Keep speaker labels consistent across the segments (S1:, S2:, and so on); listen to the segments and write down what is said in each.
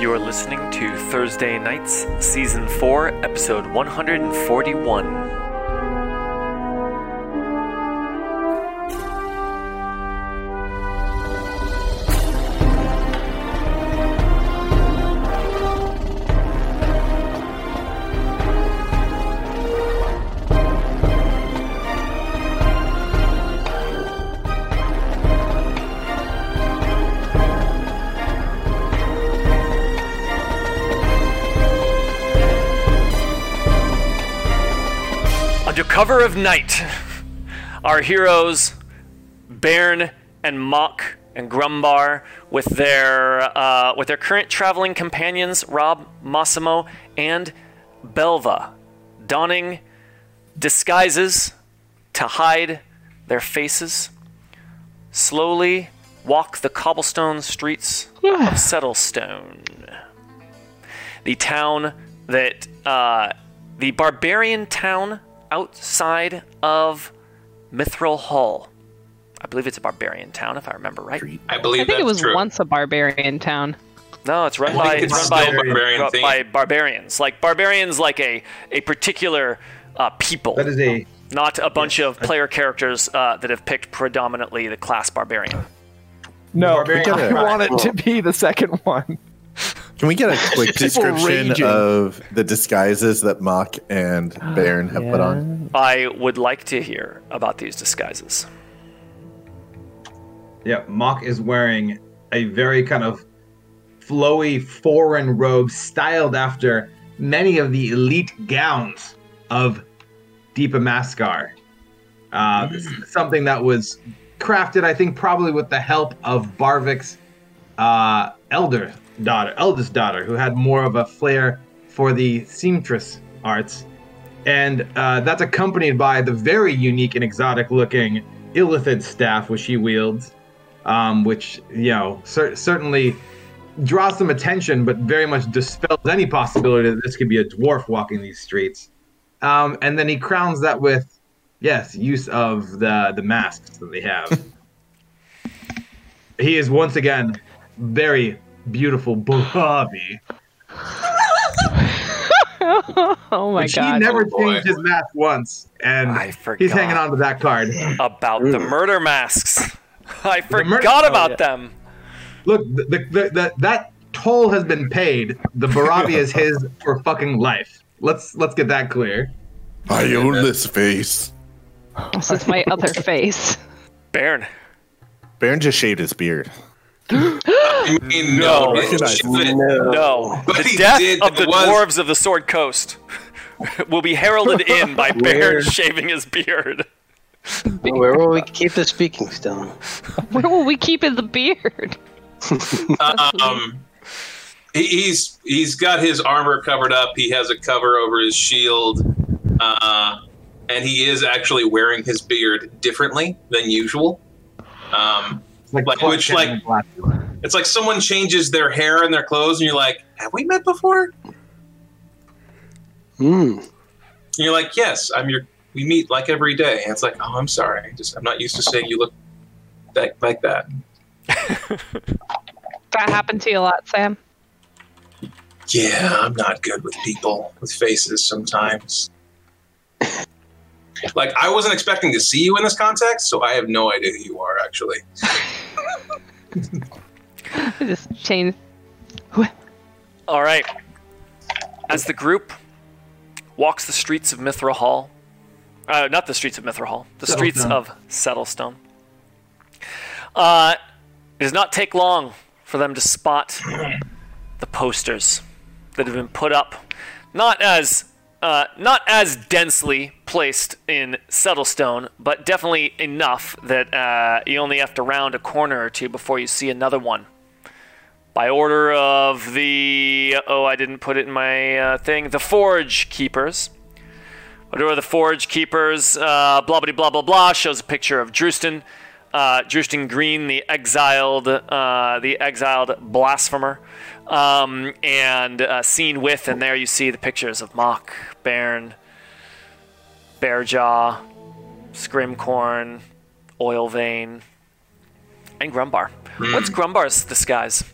S1: You are listening to Thursday Nights, Season 4, Episode 141. Cover of night, our heroes, Bairn and Mock and Grumbar, with their uh, with their current traveling companions, Rob, Massimo, and Belva, donning disguises to hide their faces, slowly walk the cobblestone streets of Settlestone, the town that uh, the barbarian town outside of Mithril Hall. I believe it's a barbarian town, if I remember right.
S2: I believe
S3: I think
S2: that's
S3: it was
S2: true.
S3: once a barbarian town.
S1: No, it's run by
S2: it's
S1: run by,
S2: barbarian
S1: run by barbarians. Like barbarians, like a a particular uh, people,
S4: That is a
S1: not a bunch of player characters uh, that have picked predominantly the class barbarian.
S5: No,
S4: Barbarian
S5: I want it to be the second one.
S6: Can we get a quick description
S5: raging.
S6: of the disguises that Mock and Baron have put on?
S1: I would like to hear about these disguises.
S4: yeah. Mock is wearing a very kind of flowy foreign robe styled after many of the elite gowns of Deepa Maskar. Uh, this something that was crafted, I think, probably with the help of Barvik's uh, elder daughter, eldest daughter, who had more of a flair for the seamstress arts. And uh, that's accompanied by the very unique and exotic looking Illithid staff which she wields, um, which, you know, cer- certainly draws some attention, but very much dispels any possibility that this could be a dwarf walking these streets. Um, and then he crowns that with, yes, use of the, the masks that they have. he is once again very beautiful Bobby.
S3: oh my
S4: Which
S3: god.
S4: he never
S2: Oh,
S4: changed his mask once, and
S1: I forgot
S4: he's hanging on to that card.
S1: about the murder masks. I
S4: mur-
S1: forgot
S4: oh,
S1: about
S5: yeah.
S1: them.
S4: Look, the, the, the, the, that toll has been paid. The Barabi is his for fucking life. Let's let's get that clear.
S6: I own this face.
S3: This is my other face.
S1: Bairn.
S6: Baron just shaved his beard.
S2: I mean, no,
S1: No.
S2: it shouldn't.
S1: No,
S2: But
S1: the death
S2: did-
S1: of the
S2: was-
S1: dwarves of the Sword Coast will be heralded in by Bairn shaving his beard.
S7: Where will we keep the speaking stone?
S3: Where will we keep in the beard?
S2: Um, he, he's he's got his armor covered up. He has a cover over his shield, uh, and he is actually wearing his beard differently than usual. Um,
S4: It's like,
S2: Like,
S4: Clark
S2: which, like- it's like someone changes their hair and their clothes, and you're like, "Have we met before?"
S7: Hmm.
S2: And you're like, "Yes, I'm your. We meet like every day." And it's like, "Oh, I'm sorry. I just I'm not used to saying you look that like that."
S3: That happened to you a lot, Sam.
S2: Yeah, I'm not good with people with faces sometimes. like I wasn't expecting to see you in this context, so I have no idea who you are actually.
S3: Just changed.
S1: All right. As the group walks the streets of Mithril Hall, uh, not the streets of Mithril Hall, the streets of Settlestone, uh, it does not take long for them to spot the posters that have been put up, not as uh, not as densely placed in Settlestone, but definitely enough that uh, you only have to round a corner or two before you see another one by order of the oh I didn't put it in my uh, thing the Forge Keepers. Order of the Forge Keepers. Uh, blah blah blah blah blah shows a picture of Drustin, uh, Drustin Green, the exiled, uh, the exiled blasphemer, um, and seen with, and there you see the pictures of Mock, Bairn, Bearjaw, Scrimcorn, Oil Vein, and Grumbar. What's Grumbar's disguise?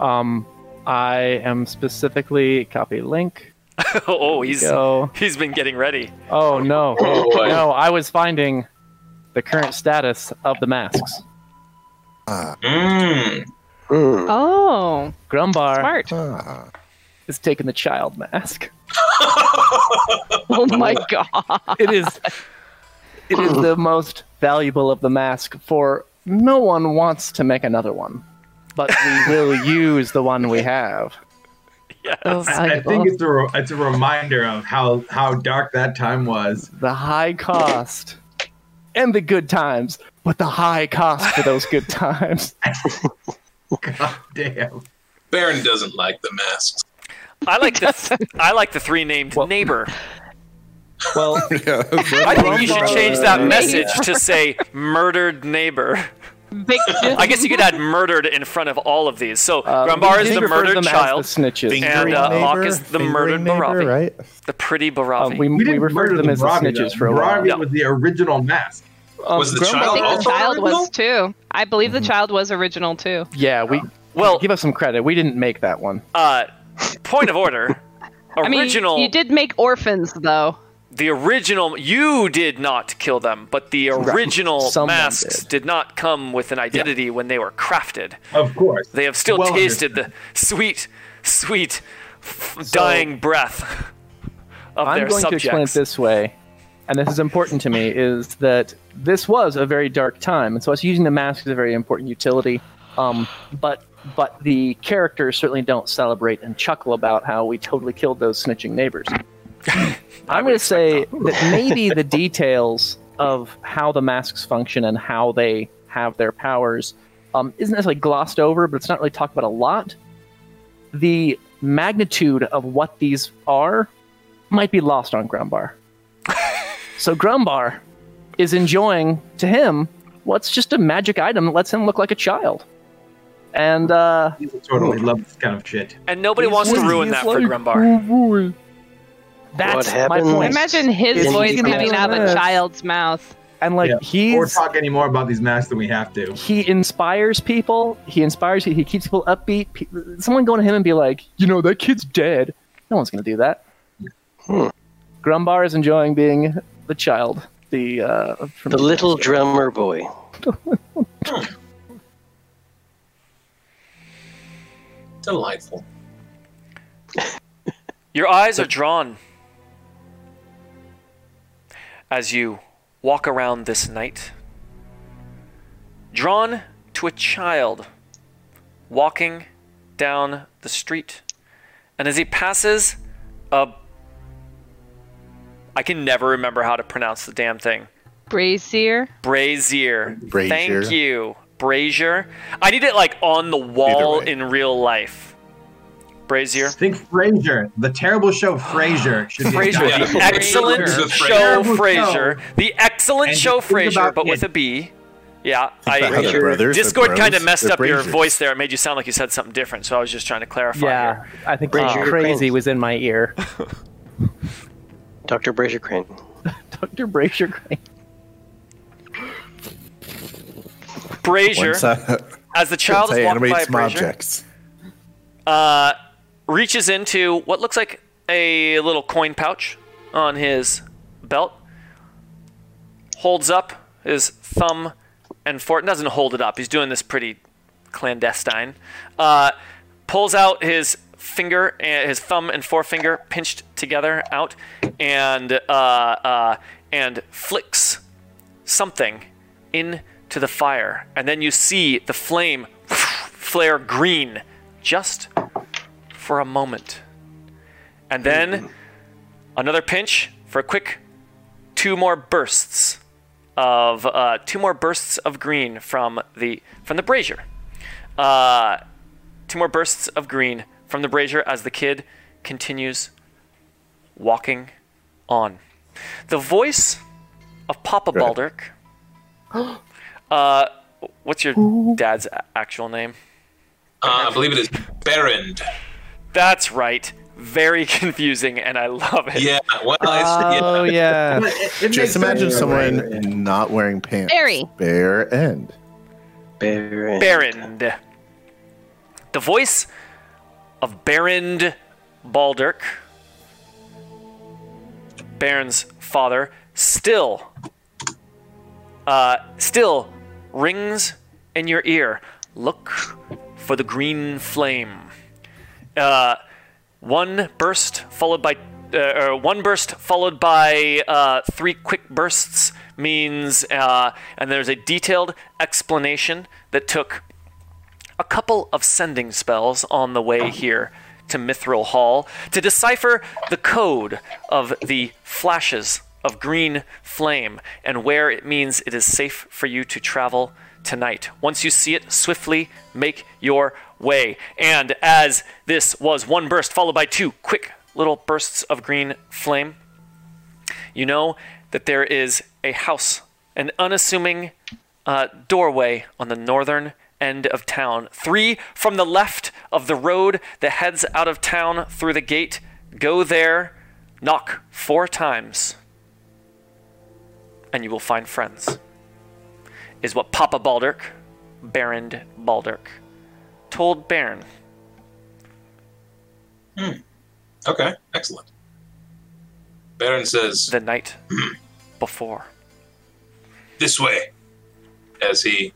S5: Um, I am specifically copy link.
S1: oh, he's
S5: Go.
S1: he's been getting ready.
S5: Oh no,
S2: Oh,
S5: no! I was finding the current status of the masks.
S2: Mm.
S7: Hmm.
S3: Oh,
S5: Grumbar
S3: smart.
S6: Ah.
S5: Is taking the child mask.
S3: Oh my god.
S5: It is. It is the most valuable of the mask. For no one wants to make another one, but we will use the one we have.
S1: Yes.
S3: So
S4: I think it's a re- it's a reminder of how how dark that time was.
S5: The high cost and the good times, but the high cost for those good times.
S4: God damn.
S2: Baron doesn't like the masks.
S1: I like the I like the three named
S5: Well-
S1: neighbor.
S5: Well,
S6: Yeah,
S1: I think you should change that
S3: Uh,
S1: message to say murdered neighbor.
S3: Victim.
S1: I guess you could add murdered in front of all of these. So
S5: uh,
S1: Grumbar is the murdered child,
S5: the snitches.
S1: And, uh,
S6: neighbor,
S1: Hawk is the murdered
S6: neighbor,
S1: Baravi.
S6: right?
S1: the pretty Baravi.
S5: we
S4: We
S5: we
S4: didn't
S5: referred to them as the
S4: Baravi,
S5: snitches
S4: though.
S5: for a while.
S4: Baravi
S1: Yeah.
S4: was the original mask.
S5: Um,
S2: Was the
S5: Grumbar-
S2: child
S3: I think the
S2: also
S3: child
S2: original?
S3: was too. I believe the child was original too.
S5: Yeah, we
S1: well,
S5: give us some credit. We didn't make that one.
S1: uh, point of order.
S3: I mean,
S1: Original.
S3: you did make orphans though.
S1: the original you did not kill them but the original
S5: Someone
S1: masks
S5: did.
S1: did. not come with an identity when they were crafted
S4: Of course.
S1: they have still
S4: Well
S1: tasted the sweet sweet f- dying breath of
S5: I'm
S1: their
S5: going to explain it this way, and this is important to me, is that this was a very dark time, and so us using the mask is a very important utility. Um, but but the characters certainly don't celebrate and chuckle about how we totally killed those snitching neighbors. I'm going to say that maybe the details of how the masks function and how they have their powers um, isn't necessarily glossed over, but it's not really talked about a lot. The magnitude of what these are might be lost on Grumbar. so Grumbar is enjoying, to him, what's just a magic item that lets him look like a child. And uh,
S4: People totally love this kind of shit.
S1: and nobody wants to ruin that for
S5: like,
S1: Grumbar
S5: "Oh, boy." That's
S7: What
S5: my
S7: happens-
S5: point.
S3: Imagine his
S7: Yes,
S3: voice
S7: he's gonna
S3: coming out of a
S5: that.
S3: child's mouth.
S5: And like
S4: Yeah. Or
S5: he's
S4: talk any more about these masks than we have to.
S5: he inspires people. He inspires. He keeps people upbeat. Pe- Someone going to him and be like, you know, that kid's dead. No one's going to do that.
S7: Hmm.
S5: Grumbar is enjoying being the child. The uh, from
S7: The little drummer boy.
S2: Delightful.
S1: Your eyes are drawn as you walk around this night, drawn to a child walking down the street. And as he passes a. I can never remember how to pronounce the damn thing.
S3: Brazier.
S1: Brazier.
S6: Brazier.
S1: Thank you. Brazier. I need it like on the wall in real life. Brazier.
S4: Think Frasier, the terrible show Frasier. Should be
S1: Frasier,
S2: Yeah.
S1: the excellent
S2: Frasier.
S1: show
S4: Terrible
S1: Frasier, the excellent
S4: And
S1: show
S4: just
S1: Frasier,
S4: about
S1: but with a B. Yeah,
S6: Think
S1: I
S6: brothers,
S1: Discord kind of messed
S6: they're
S1: up your voice there. It made you sound like you said something different. So I was just trying to clarify.
S5: Yeah,
S1: here.
S5: I think
S7: Brazier
S5: crazy was in my ear.
S7: Dr. Brazier Crane.
S5: Dr. Brazier Crane.
S1: Brazier,
S6: I,
S1: as the child is walking by Brazier,
S6: objects.
S1: uh, reaches into what looks like a little coin pouch on his belt, holds up his thumb and fort doesn't hold it up. He's doing this pretty clandestine. Uh, pulls out his finger, and his thumb and forefinger pinched together out, and uh, uh, and flicks something into the fire, and then you see the flame flare green just for a moment. And then another pinch for a quick two more bursts of uh, two more bursts of green from the from the brazier. Uh, two more bursts of green from the brazier as the kid continues walking on. The voice of Papa. Baldirk. uh, what's your dad's actual name?
S2: Uh, I believe it is Baron.
S1: That's right. Very confusing, and I love it.
S2: Yeah. Well, it's, yeah.
S5: Oh yeah.
S4: But it- it
S6: Just imagine someone not wearing pants.
S3: Barry.
S6: Bare end.
S7: Baron.
S1: Baron. The voice of Baron Baldirk, Baron's father, still, uh, still rings in your ear. Look for the green flame. Uh, one burst followed by uh, one burst followed by uh, three quick bursts means, uh, and there's a detailed explanation that took a couple of sending spells on the way here to Mithril Hall to decipher the code of the flashes of green flame and where it means it is safe for you to travel tonight. Once you see it, swiftly make your way. And as this was one burst followed by two quick little bursts of green flame, you know that there is a house, an unassuming uh, doorway on the northern end of town. Three from the left of the road that heads out of town through the gate. Go there, knock four times, and you will find friends. Is what Papa Baldirk, Baron Baldirk, told Baron. Hmm.
S2: Okay, excellent. Baron says,
S1: the night before.
S2: this way as he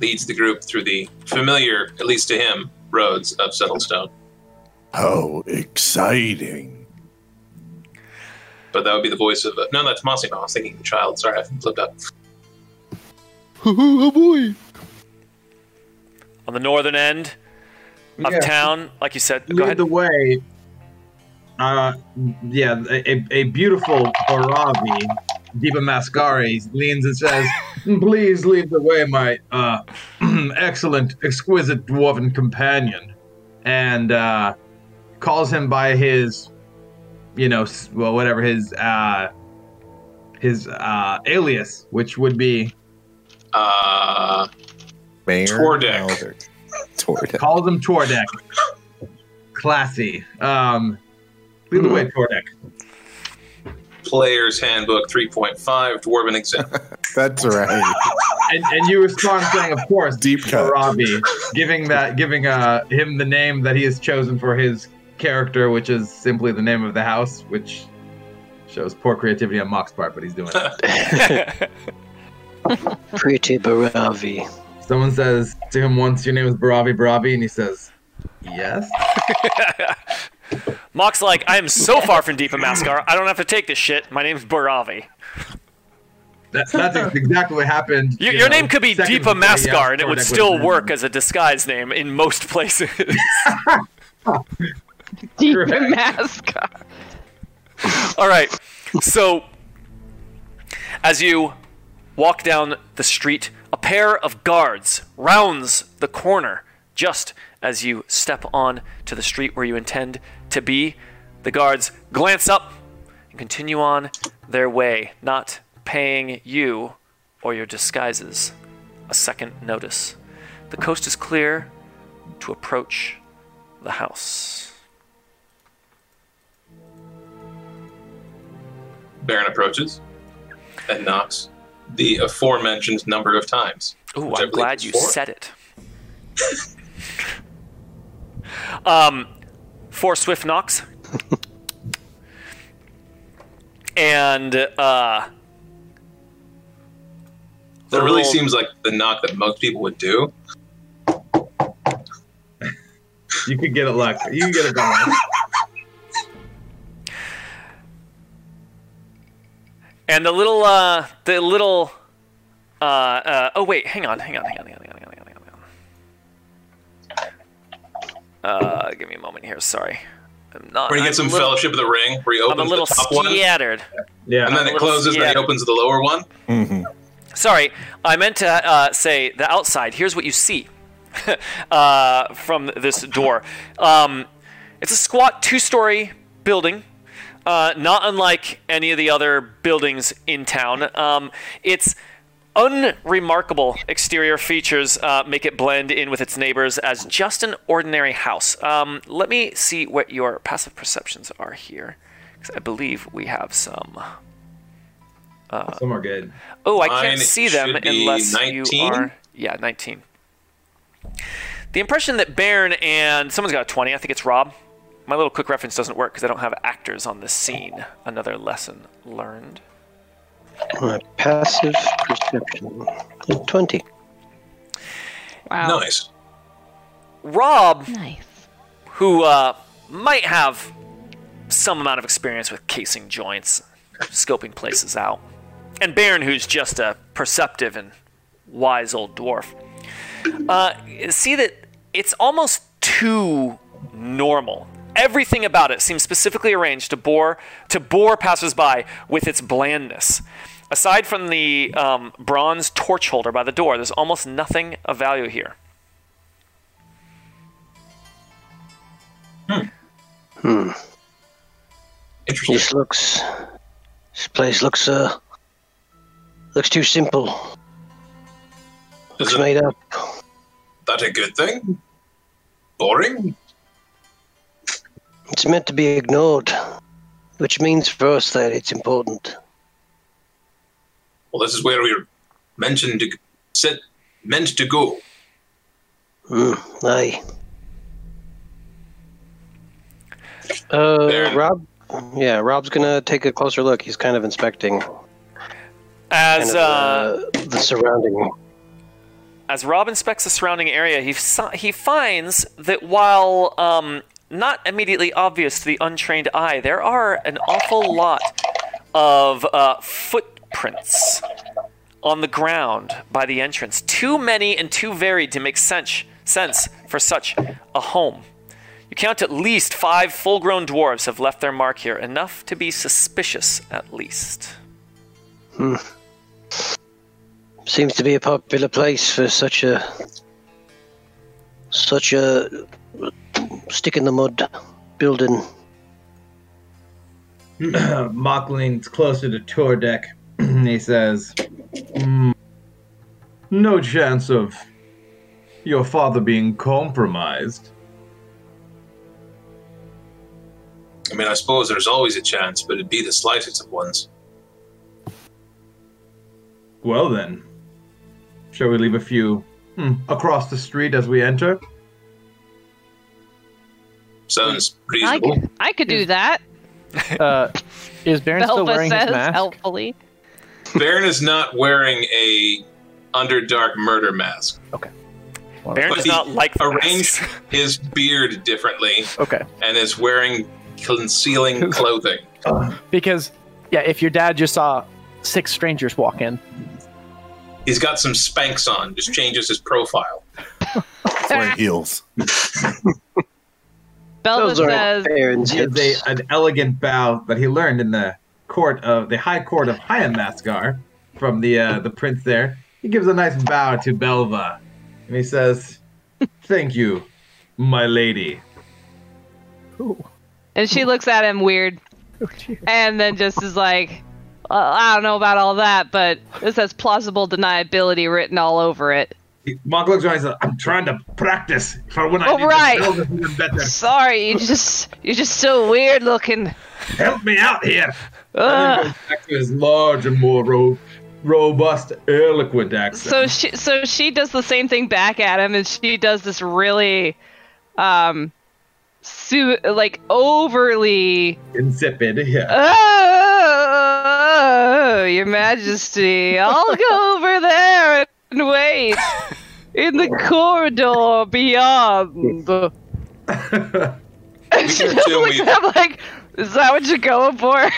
S2: leads the group through the familiar, at least to him, roads of Settlestone.
S6: How exciting.
S2: But that would be the voice of. Uh, no, that's Massimo. I was thinking the child. Sorry, I flipped up.
S6: oh boy.
S1: On the northern end of
S4: Yeah.
S1: town, like you said, go
S4: lead
S1: ahead.
S4: the way. Uh, yeah, a, a beautiful Boravi, Deepa Mascari, leans and says, "Please lead the way, my uh, excellent, exquisite dwarven companion," and uh, calls him by his, you know, well, whatever his uh, his uh, alias, which would be
S2: Uh,
S6: Mayor
S2: Tordek.
S6: Elder. Tordek.
S4: calls him Tordek. Classy. Um, lead the way, Tordek.
S2: Player's Handbook 3.5, Dwarven Example.
S6: That's right.
S4: And, and you respond saying, of course,
S6: Deep cut.
S4: Robbie, giving that giving uh him the name that he has chosen for his character, which is simply the name of the house, which shows poor creativity on Mock's part, but he's doing it.
S7: Pretty Baravi.
S4: Someone says to him once, "Your name is Baravi Baravi," and he says, "Yes."
S1: Mock's like, I am so far from Deepa Mascar, I don't have to take this shit. My name's Baravi.
S4: That, that's exactly what happened.
S1: Your,
S4: you
S1: your
S4: know,
S1: name could be
S4: seconds
S1: Deepa
S4: before he
S1: Mascar, and it would still work as a disguise name in most places.
S4: Correct.
S3: mascot.
S1: All right. So, as you walk down the street, a pair of guards rounds the corner just as you step on to the street where you intend to be. The guards glance up and continue on their way, not paying you or your disguises a second notice. The coast is clear to approach the house.
S2: Baron approaches and knocks the aforementioned number of times.
S1: Ooh,
S2: I
S1: I'm glad you
S2: four.
S1: said it. um, four swift knocks. and uh,
S2: That really
S1: little-
S2: seems like the knock that most people would do.
S4: You could get it luck. You can get it going.
S1: And the little, uh, the little, uh, uh, oh wait, hang on, hang on, hang on, hang on, hang on, hang on, hang on. Uh, give me a moment here. Sorry, I'm not.
S2: Where you
S1: I'm
S2: get some
S1: little,
S2: Fellowship of the Ring, where he opens I'm
S1: a little
S2: the top
S1: scattered. one.
S4: Yeah.
S2: And
S1: I'm then
S2: it closes, scattered. and then he opens the lower one.
S6: Mm-hmm.
S1: Sorry, I meant to uh, say the outside. Here's what you see uh, from this door. Um, it's a squat two-story building uh, not unlike any of the other buildings in town. Um, its unremarkable exterior features uh, make it blend in with its neighbors as just an ordinary house. Um, let me see what your passive perceptions are here, because I believe we have some.
S4: Some are good.
S1: Oh, I
S2: Mine
S1: can't see them unless
S2: 19?
S1: you are. Yeah, 19. the impression that Bairn and someone's got a 20. I think it's Rob. My little quick reference doesn't work because I don't have actors on the scene. Another lesson learned.
S7: My passive perception. 20.
S3: Wow.
S2: Nice.
S1: Rob,
S3: Nice.
S1: who uh, might have some amount of experience with casing joints, scoping places out, and Baron, who's just a perceptive and wise old dwarf, uh, see that it's almost too normal. Everything about it seems specifically arranged to bore to bore passersby with its blandness. Aside from the um, bronze torch holder by the door, there's almost nothing of value here. Hmm.
S2: Interesting.
S7: This looks. This place looks, uh. Looks too simple.
S2: Is
S7: Looks
S2: it
S7: made up.
S2: that a good thing? Boring?
S7: It's meant to be ignored. Which means for us that it's important.
S2: Well, this is where we're mentioned to set, meant to go.
S7: Hmm, aye. Uh,
S2: There.
S7: Rob? Yeah, Rob's gonna take a closer look. He's kind of inspecting
S1: As
S7: kind of,
S1: uh,
S7: uh, the surrounding.
S1: As Rob inspects the surrounding area, he, si- he finds that while um, not immediately obvious to the untrained eye, there are an awful lot of uh, footprints on the ground by the entrance. Too many and too varied to make sense, sense for such a home. You count at least five full grown dwarves have left their mark here, enough to be suspicious at least. Hmm.
S7: Seems to be a popular place for such a such a stick in the mud building.
S4: Mock leans closer to Tordek. he says, "Hmm, "No chance of your father being compromised."
S2: I mean, I suppose there's always a chance, but it'd be the slightest of ones.
S4: Well then, shall we leave a few hmm, across the street as we enter?
S2: Sounds
S3: I
S2: reasonable.
S3: could, I could do that.
S5: Uh, is Baron still
S3: Belva
S5: wearing his mask?
S3: helpfully.
S2: Baron is not wearing a Underdark murder mask. Okay.
S1: Baron
S2: But
S1: does
S2: he
S1: not like the
S2: arranged
S1: masks.
S2: his beard differently
S5: Okay,
S2: and is wearing concealing clothing.
S5: because yeah, if your dad just saw six strangers walk in,
S2: He's got some Spanx on, just changes his profile.
S6: He's wearing heels.
S3: Belva
S7: Those are
S3: says,
S7: Baron's
S4: He has a, an elegant bow that he learned in the court of the High Court of High Mascar from the uh, the prince there. He gives a nice bow to Belva, and he says, "Thank you, my lady."
S3: and she looks at him weird, and then just is like, "Uh, I don't know about all that, but this has plausible deniability written all over it.
S4: Monk looks around and says, "I'm trying to practice for when I
S3: Oh,
S4: need to build even better.
S3: Sorry, you just you're just so weird looking.
S4: Help me out here." And then goes back to his large and more ro- robust, eloquent accent.
S3: So she so she does the same thing back at him, and she does this really, um, su- like overly.
S4: insipid. Yeah.
S3: Oh, Your Majesty, I'll go over there and wait in the corridor beyond. And she
S2: can
S3: just
S2: assume
S3: looks
S2: we-
S3: at him like, "Is that what you're going for?"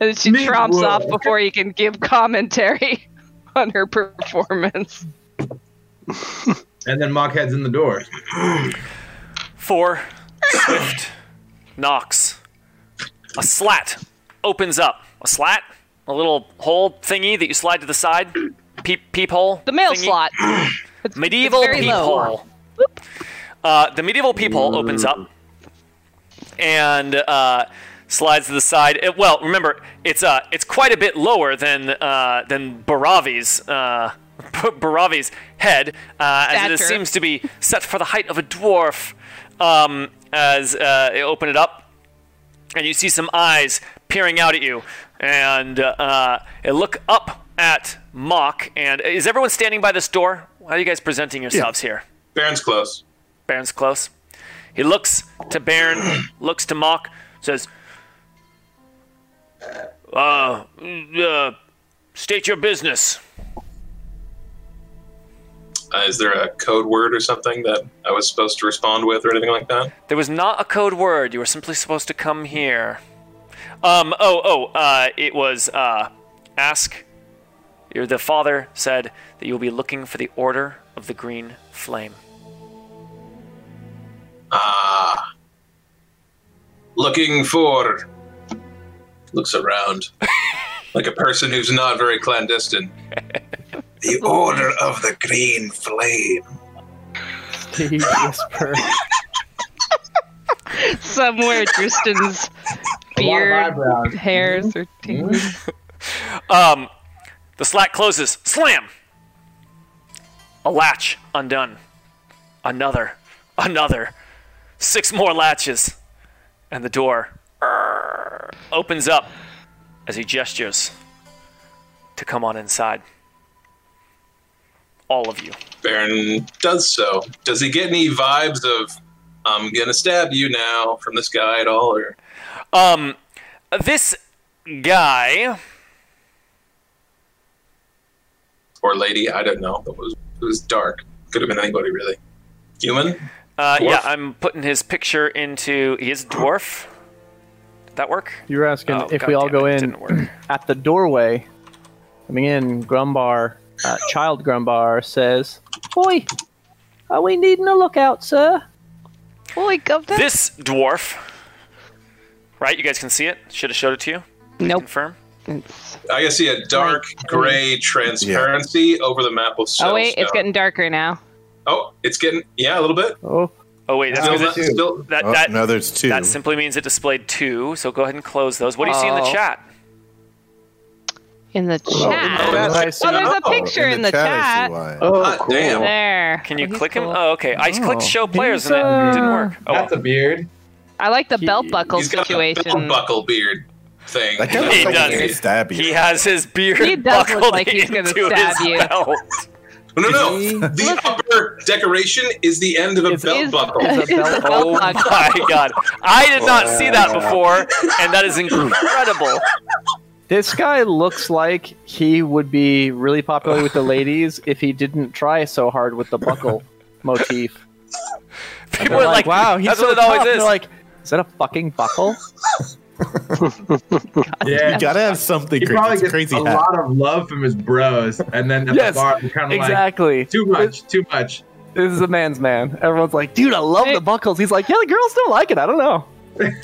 S3: And she
S4: Me
S3: tromps
S4: would.
S3: off before he can give commentary on her performance.
S4: and then Mock heads in the door.
S1: Four swift knocks. A slat opens up. A slat? A little hole thingy that you slide to the side? Peep peephole?
S3: The mail
S1: thingy?
S3: slot. It's,
S1: Medieval
S3: it's
S1: peephole. Uh, the medieval peephole opens up and uh, slides to the side. It- well, remember, it's uh, it's quite a bit lower than uh, than Baravi's uh, Baravi's head, uh, as it seems to be set for the height of a dwarf. Um, as uh, you open it up, and you see some eyes peering out at you, and uh, look up at Mock. And is everyone standing by this door? How are you guys presenting yourselves here?
S2: Baron's close.
S1: Baron's close. He looks to Baron, looks to Mock, says, uh, uh, state your business.
S2: Uh, is there a code word or something that I was supposed to respond with or anything like that?
S1: There was not a code word. You were simply supposed to come here. Um, oh, oh, uh, it was, uh, ask. Your, the father said that you will be looking for the Order of the Green Flame.
S2: Ah. looking for. Looks around. like a person who's not very clandestine. the Order of the Green Flame.
S5: Stage whisper.
S3: Somewhere Tristan's beard,
S4: eyebrows.
S3: hairs are tingling.
S1: Um, the slack closes. Slam! A latch undone. Another. Another. Six more latches. And the door err, opens up as he gestures to come on inside. All of you.
S2: Baron does so. Does he get any vibes of I'm gonna stab you now from this guy at all, or
S1: Um, this guy.
S2: or lady? I don't know. It was it was dark. Could have been anybody really. Human?
S1: Uh, yeah, I'm putting his picture into. He is a dwarf. Did that work?
S5: You're asking
S1: Oh,
S5: if we all go
S1: it,
S5: in
S1: didn't work.
S5: at the doorway. Coming in, Grumbar, uh, child Grumbar says, "Oi, are we needing a lookout, sir?"
S3: Holy governor!
S1: This dwarf. Right, you guys can see it. Should have showed it to you.
S3: Nope.
S1: Confirm.
S3: It's-
S2: I can see a dark gray transparency over the map of
S3: Oh wait, it's
S2: Soulstone.
S3: getting darker now.
S2: Oh, it's getting yeah, a little bit.
S5: Oh,
S1: Oh wait, that's
S2: Still,
S1: because it,
S2: still
S1: that
S6: Oh,
S1: that
S6: no, there's two.
S1: that simply means it displayed two. So go ahead and close those. What do you see in the
S3: Oh.
S1: chat?
S3: In the
S2: Oh,
S3: chat.
S5: that's- I see.
S3: Oh, there's a
S2: Oh,
S3: picture in the,
S6: I
S3: chat.
S6: see why.
S4: Oh,
S2: Hot
S4: cool.
S2: damn.
S3: There.
S1: Can you
S3: Oh, he's
S1: click him?
S3: cool.
S1: Oh, okay. I clicked show players
S5: He's,
S1: and it didn't
S5: uh,
S1: work. Oh,
S4: That's a beard.
S3: I like the
S5: He-
S3: belt buckle
S2: He's got a
S3: situation.
S2: belt buckle beard thing.
S6: That guy
S1: He
S6: looks like
S1: does.
S6: he's stab you.
S1: he has his beard
S3: He does look
S1: buckled
S3: like he's gonna
S1: into
S3: stab
S1: his
S3: you.
S1: belt.
S2: no, no, no. The
S3: Look.
S2: upper decoration is the end of a
S5: It's-
S2: belt
S3: Is-
S2: buckle.
S5: Is a belt-
S3: belt
S1: Oh my god! I did not see that before, and that is incredible.
S5: this guy looks like he would be really popular with the ladies if he didn't try so hard with the buckle motif.
S1: People
S5: They're
S1: are like,
S5: "Wow, he's
S1: that's
S5: so
S1: what it always
S5: tough."
S1: is.
S5: They're like, "Is that a fucking buckle?"
S4: Yeah.
S6: You gotta have something
S4: He
S6: crazy.
S4: probably
S6: a
S4: gets
S6: crazy
S4: a
S6: hat.
S4: lot of love from his bros, and then at
S5: Yes,
S4: the bar, kind of like,
S5: exactly.
S4: too much, too much.
S5: This is a man's man. Everyone's like, "Dude, I love
S3: Hey.
S5: the buckles." He's like, "Yeah, the girls don't like it. I don't know."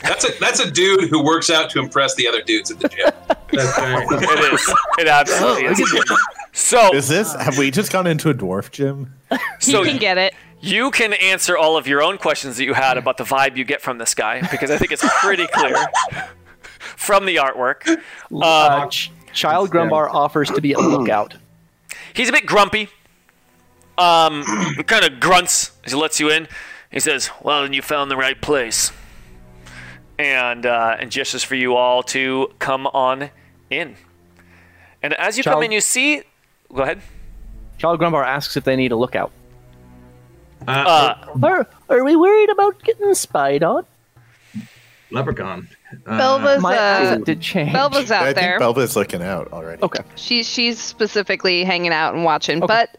S2: That's a that's a dude who works out to impress the other dudes at the gym.
S1: It is. It absolutely oh, is. So,
S6: Is this? Have we just gone into a dwarf gym?
S3: He
S1: so
S3: can get it.
S1: You can answer all of your own questions that you had about the vibe you get from this guy because I think it's pretty clear from the artwork.
S5: Uh, Ch- Child Grumbar offers to be a lookout.
S1: He's a bit grumpy. Um, kind of grunts as he lets you in. He says, "Well, then you found the right place," and uh, and gestures for you all to come on in. And as you come in, you see. Go ahead.
S5: Child Grumbar asks if they need a lookout.
S4: Uh,
S1: Uh,
S5: Are, are we worried about getting spied on?
S4: leprechaun. Uh,
S3: Belva's
S5: My
S3: uh,
S5: accent did change.
S3: Belva's
S6: I
S3: out
S6: think
S3: there.
S6: Belva's looking out already.
S5: Okay.
S3: She's she's specifically hanging out and watching,
S5: Okay.
S3: but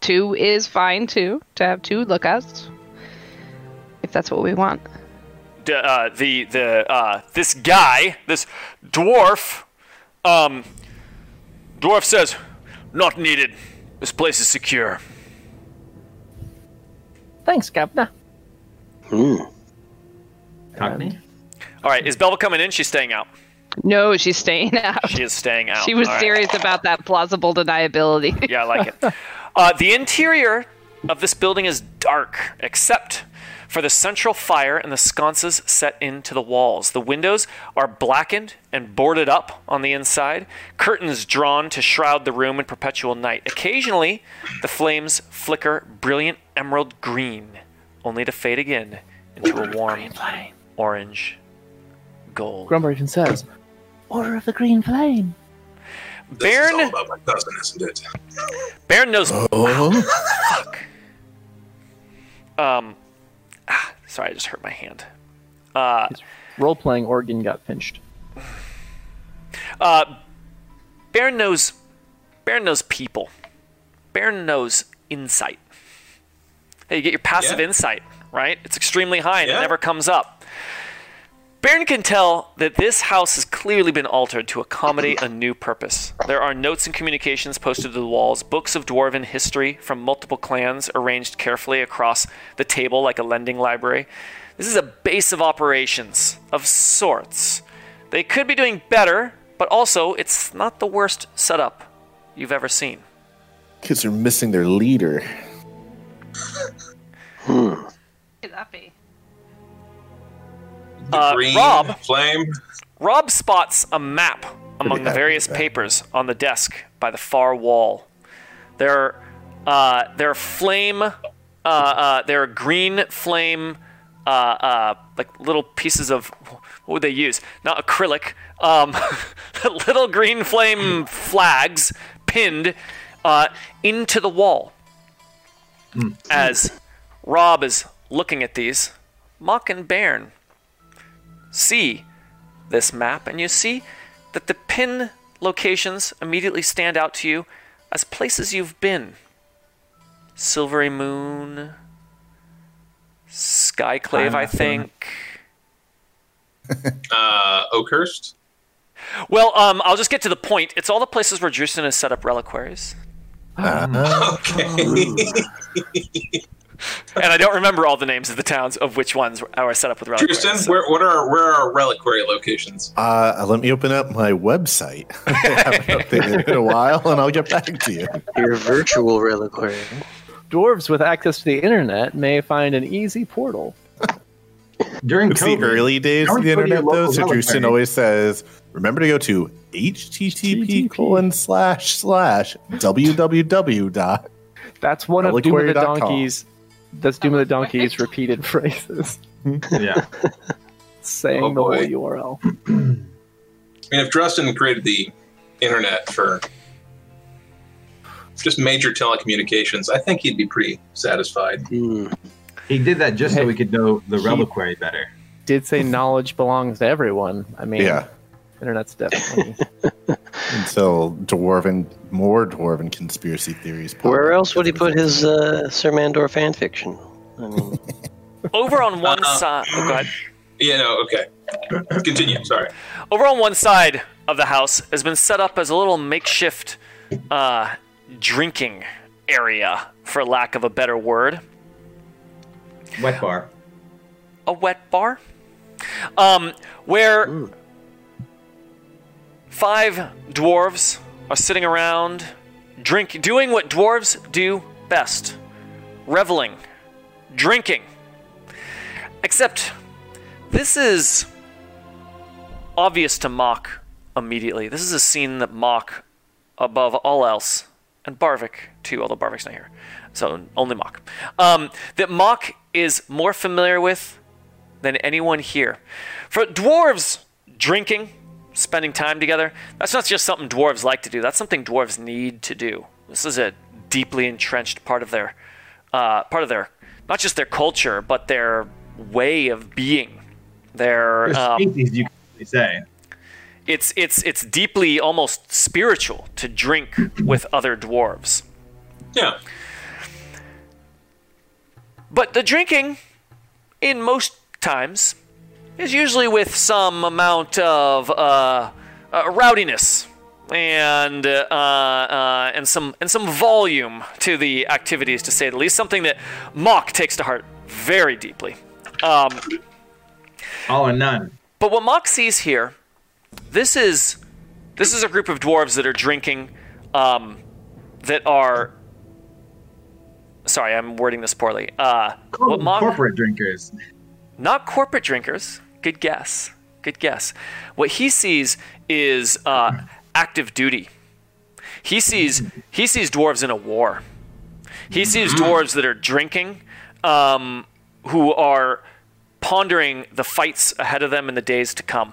S3: two is fine too. To have two lookouts, if that's what we want.
S1: d- uh, the the uh, this guy, this dwarf, um, dwarf says, "Not needed. This place is secure."
S5: Thanks, Captain.
S7: Hmm.
S4: Cockney.
S1: All right, is Belva coming in? She's staying out.
S3: No, she's staying out.
S1: She is staying out.
S3: She was
S1: All right.
S3: serious about that plausible deniability.
S1: Yeah, I like it. Uh, the interior of this building is dark, except for the central fire and the sconces set into the walls. The windows are blackened and boarded up on the inside, curtains drawn to shroud the room in perpetual night. Occasionally, the flames flicker brilliant emerald green, only to fade again into a warm orange gold.
S5: Grumbar even says, Order of the Green Flame.
S2: This is all
S1: Baron,
S2: about my cousin, isn't it?
S1: Baron knows
S6: Oh,
S1: um, ah, sorry, I just hurt my hand. Uh,
S5: Role playing organ got pinched.
S1: uh, Baron knows. Baron knows people. Baron knows insight. Hey, you get your passive
S2: Yeah.
S1: insight, right? It's extremely high and it never comes up. Baron can tell that this house has clearly been altered to accommodate a new purpose. There are notes and communications posted to the walls, books of dwarven history from multiple clans arranged carefully across the table like a lending library. This is a base of operations of sorts. They could be doing better, but also it's not the worst setup you've ever seen.
S6: Kids are missing their leader. Hmm.
S3: Could that be?
S2: The
S1: Uh,
S2: green
S1: Rob?
S2: flame.
S1: Rob spots a map among the various
S6: yeah.
S1: papers on the desk by the far wall. There, uh, there are flame, uh, uh, there are green flame, uh, uh, like little pieces of what would they use? Not acrylic, um, little green flame flags pinned uh, into the wall. As Rob is looking at these, Mock and Bairn see this map, and you see that the pin locations immediately stand out to you as places you've been. Silverymoon, Skyclave, I think.
S2: Uh, Oakhurst.
S1: Well, um, I'll just get to the point. It's all the places where Drewston has set up reliquaries.
S2: Okay.
S1: And I don't remember all the names of the towns of which ones are set up with reliquaries.
S2: Tristan,
S1: so-
S2: where what are where are our reliquary locations?
S6: Uh, let me open up my website. I haven't updated it in a while, and I'll get back to you.
S7: Your virtual reliquary.
S5: Dwarves with access to the internet may find an easy portal.
S4: During
S6: It's
S4: COVID,
S6: the early days of the
S4: go to your
S6: internet, though.
S4: local
S6: So Drewston always says, "Remember to go to http colon slash slash www dot."
S5: That's one of Doom of the
S6: Reliquary.com.
S5: Donkeys. That's Doom of the Donkeys repeated phrases
S4: yeah.
S5: saying
S2: Oh,
S5: the
S2: boy.
S5: whole URL.
S2: I mean, if Drustin created the internet for just major telecommunications, I think he'd be pretty satisfied.
S7: Hmm.
S4: He did that just so we could know the
S5: he-
S4: reliquary better.
S5: Did say knowledge belongs to everyone. I mean,
S6: Yeah,
S5: internet's definitely.
S6: until dwarven, more dwarven conspiracy theories.
S7: Where else would he put his uh, Sir Mandor fan fiction? I mean,
S1: Over on one
S2: Uh,
S1: side. Oh, go ahead.
S2: Yeah, no, okay. Continue. Sorry.
S1: Over on one side of the house has been set up as a little makeshift uh, drinking area, for lack of a better word.
S4: Wet bar.
S1: A wet bar, um, where five dwarves are sitting around, drink, doing what dwarves do best: reveling, drinking. Except, this is obvious to Mock immediately. This is a scene that Mock, above all else, and Barvik too, although Barvik's not here, so only Mock, um, that Mock is more familiar with than anyone here. For dwarves, drinking, spending time together, that's not just something dwarves like to do. That's something dwarves need to do. This is a deeply entrenched part of their, uh, part of their, not just their culture, but their way of being. Their
S4: There's
S1: um,
S4: species you can say.
S1: it's it's it's deeply almost spiritual to drink with other dwarves.
S2: Yeah.
S1: But the drinking, in most times, is usually with some amount of uh, uh, rowdiness and uh, uh, and some and some volume to the activities, to say the least. Something that Mock takes to heart very deeply. Um,
S4: All or none.
S1: But what Mock sees here, this is this is a group of dwarves that are drinking, um, that are. Sorry, I'm wording this poorly. Uh, what Mock,
S4: Corporate drinkers.
S1: Not corporate drinkers. Good guess. Good guess. What he sees is uh, active duty. He sees he sees dwarves in a war. He sees dwarves that are drinking, um, who are pondering the fights ahead of them in the days to come.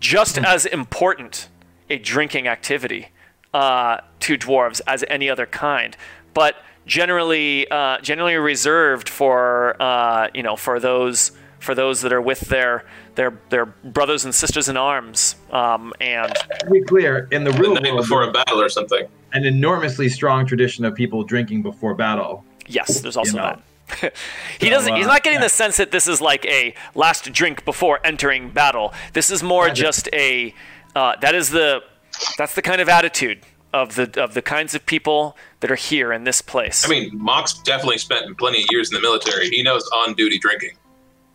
S1: Just as important a drinking activity uh, to dwarves as any other kind, but generally uh, generally reserved for uh, you know for those for those that are with their their their brothers and sisters in arms. Um, and
S4: To be clear, in the
S2: The night
S4: world,
S2: before a battle or something.
S4: an enormously strong tradition of people drinking before battle.
S1: yes, there's also
S4: You know.
S1: that. he
S4: So,
S1: doesn't. He's
S4: uh,
S1: not getting
S4: yeah.
S1: the sense that this is like a last drink before entering battle. This is more just a. Uh, that is the. That's the kind of attitude of the of the kinds of people that are here in this place.
S2: I mean, Mox definitely spent plenty of years in the military. He knows on duty drinking.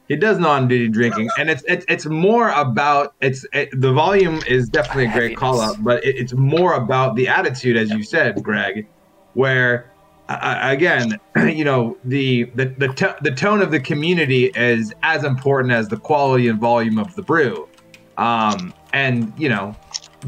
S4: He does on duty drinking, and it's it's it's more about it's it, the volume is definitely a great call out, but it, it's more about the attitude, as you said, Greg, where uh, again, you know, the the the, to- the tone of the community is as important as the quality and volume of the brew, um, and you know,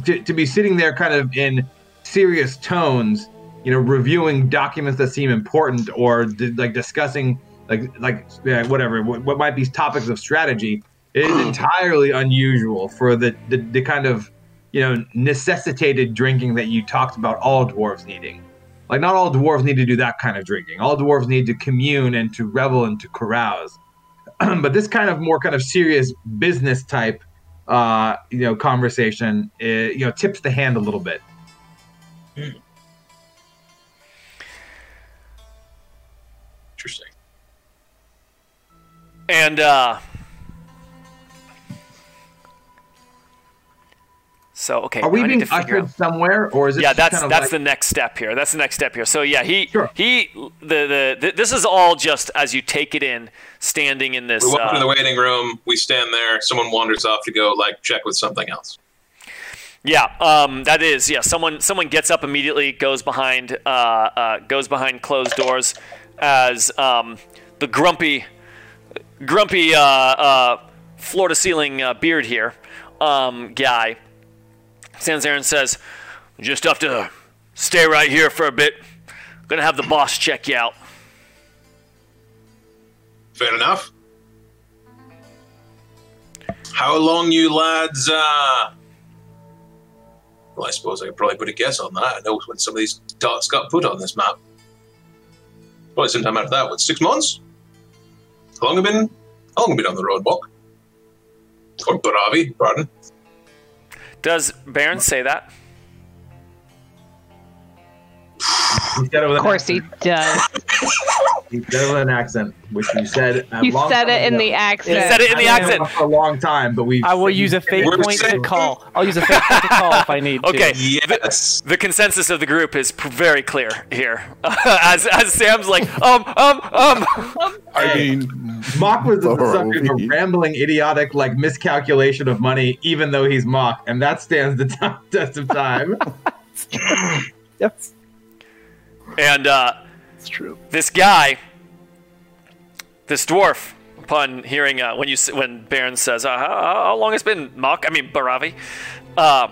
S4: to, to be sitting there kind of in serious tones, you know, reviewing documents that seem important or like discussing like like yeah, whatever what, what might be topics of strategy it is entirely unusual for the, the the kind of you know necessitated drinking that you talked about all dwarves needing. Like not all dwarves need to do that kind of drinking. All dwarves need to commune and to revel and to carouse. But this kind of more kind of serious business type uh you know conversation uh, you know tips the hand a little bit
S2: Interesting.
S1: And uh So okay,
S4: are we
S1: I need
S4: being
S1: to
S4: ushered
S1: out.
S4: somewhere or is it
S1: Yeah,
S4: just
S1: that's
S4: kind of
S1: that's
S4: like-
S1: the next step here. That's the next step here. So yeah, he
S4: Sure.
S1: he the, the the this is all just as you take it in, standing in this.
S2: We walk
S1: uh,
S2: into the waiting room. We stand there. Someone wanders off to go like check with something else.
S1: Yeah, um, that is. Yeah, someone someone gets up immediately, goes behind uh, uh, goes behind closed doors, as um, the grumpy grumpy uh, uh, floor to ceiling uh, beard here um, guy stands there and says, "You "Just have to stay right here for a bit. Gonna have the boss check you out."
S2: Fair enough. How long you lads? Well, I suppose I could probably put a guess on that. I know when some of these dots got put on this map. Probably sometime after that. What, six months? How long have been? How long have been on the road, Buck? Or Baravi, pardon.
S1: Does Baron say that?
S4: he said it with
S3: Of course he does.
S4: He said it with an accent, which you said. A
S3: He
S4: long
S3: said
S4: time
S3: it in
S4: ago.
S3: the accent.
S1: He said it in the
S4: I've
S1: accent.
S4: For a long time, but we.
S5: I will use a fake
S2: We're
S5: point to call. I'll use a fake point to call if I need to.
S1: Okay.
S2: Yes.
S1: The consensus of the group is p- very clear here. as as Sam's like, um, um, um.
S6: I mean,
S4: Mock was the subject of a rambling, idiotic, like miscalculation of money, even though he's Mock, and that stands the t- test of time.
S5: Yes,
S1: And uh,
S5: it's true.
S1: this guy, this dwarf, upon hearing uh, when you when Baron says, uh, how, "How long it's been, Mock?" I mean Baravi. Uh,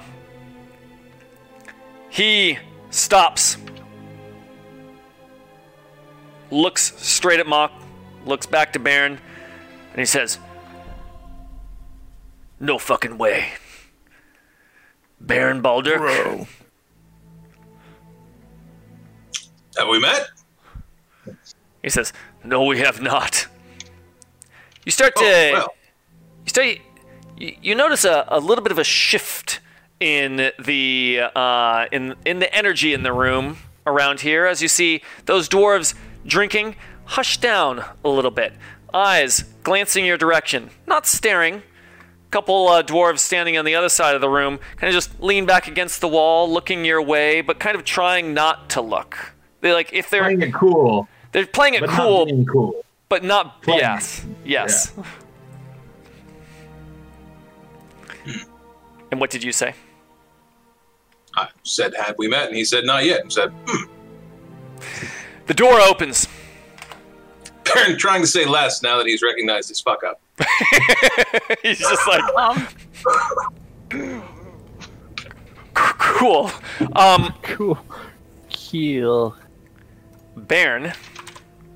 S1: he stops, looks straight at Mock, looks back to Baron, and he says, "No fucking way, Baron Baldirk."
S6: bro.
S2: Have we met?
S1: He says, "No, we have not." You start to
S2: Oh, well.
S1: you start you, you notice a, a little bit of a shift in the uh, in in the energy in the room around here as you see those dwarves drinking hush down a little bit, eyes glancing your direction, not staring. Couple uh, dwarves standing on the other side of the room, kind of just lean back against the wall, looking your way, but kind of trying not to look. They like if they're
S4: Playing it cool,
S1: they're playing it
S4: but
S1: cool,
S4: not being cool.
S1: but not
S4: Playing.
S1: yes yes and what did you say
S2: I said, had we met? And he said, not yet. And said, hmm.
S1: the door opens
S2: Baron trying to say less now that he's recognized his fuck up.
S1: he's just like
S3: Um,
S1: cool um
S5: Cool. Keel.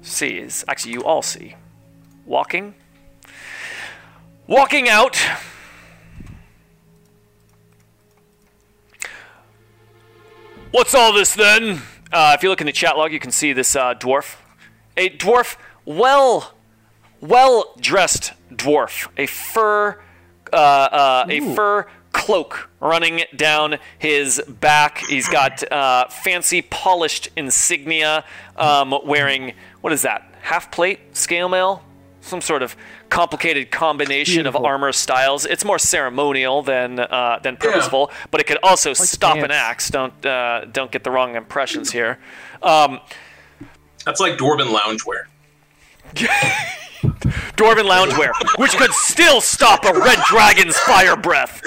S1: Baron sees actually you all see. Walking. Walking out. What's all this then? Uh, if you look in the chat log, you can see this uh, dwarf, a dwarf, well, well dressed dwarf, a fur, uh, uh, a fur cloak running down his back. He's got uh, fancy polished insignia, um, wearing what is that? Half plate scale mail, some sort of complicated combination of armor styles. It's more ceremonial than uh, than purposeful, but it could also stop an axe. Don't uh, don't get the wrong impressions here. Um,
S2: That's like dwarven loungewear.
S1: Dwarven loungewear, which could still stop a red dragon's fire breath.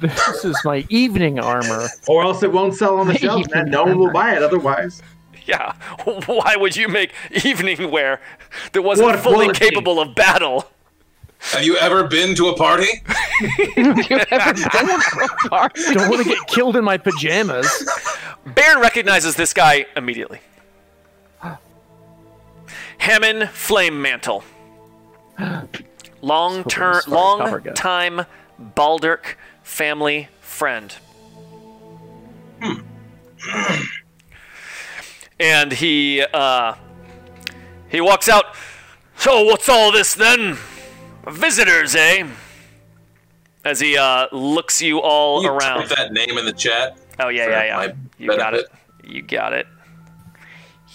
S5: This is my evening armor.
S4: Or else it won't sell on the shelf, and no one will buy it otherwise.
S1: Yeah, why would you make evening wear that wasn't
S4: What
S1: fully
S4: quality?
S1: capable of battle?
S2: Have you ever been to a party?
S5: Don't want to get killed in my pajamas.
S1: Baron recognizes this guy immediately. Hammond Flame Mantle. Long term, long time Baldirk family friend. Hmm. and he uh, he walks out. So what's all this then? Visitors, eh? As he uh, looks you all
S2: You
S1: around.
S2: type that name in the chat.
S1: Oh yeah, yeah, yeah.
S2: my
S1: You got it. You got it.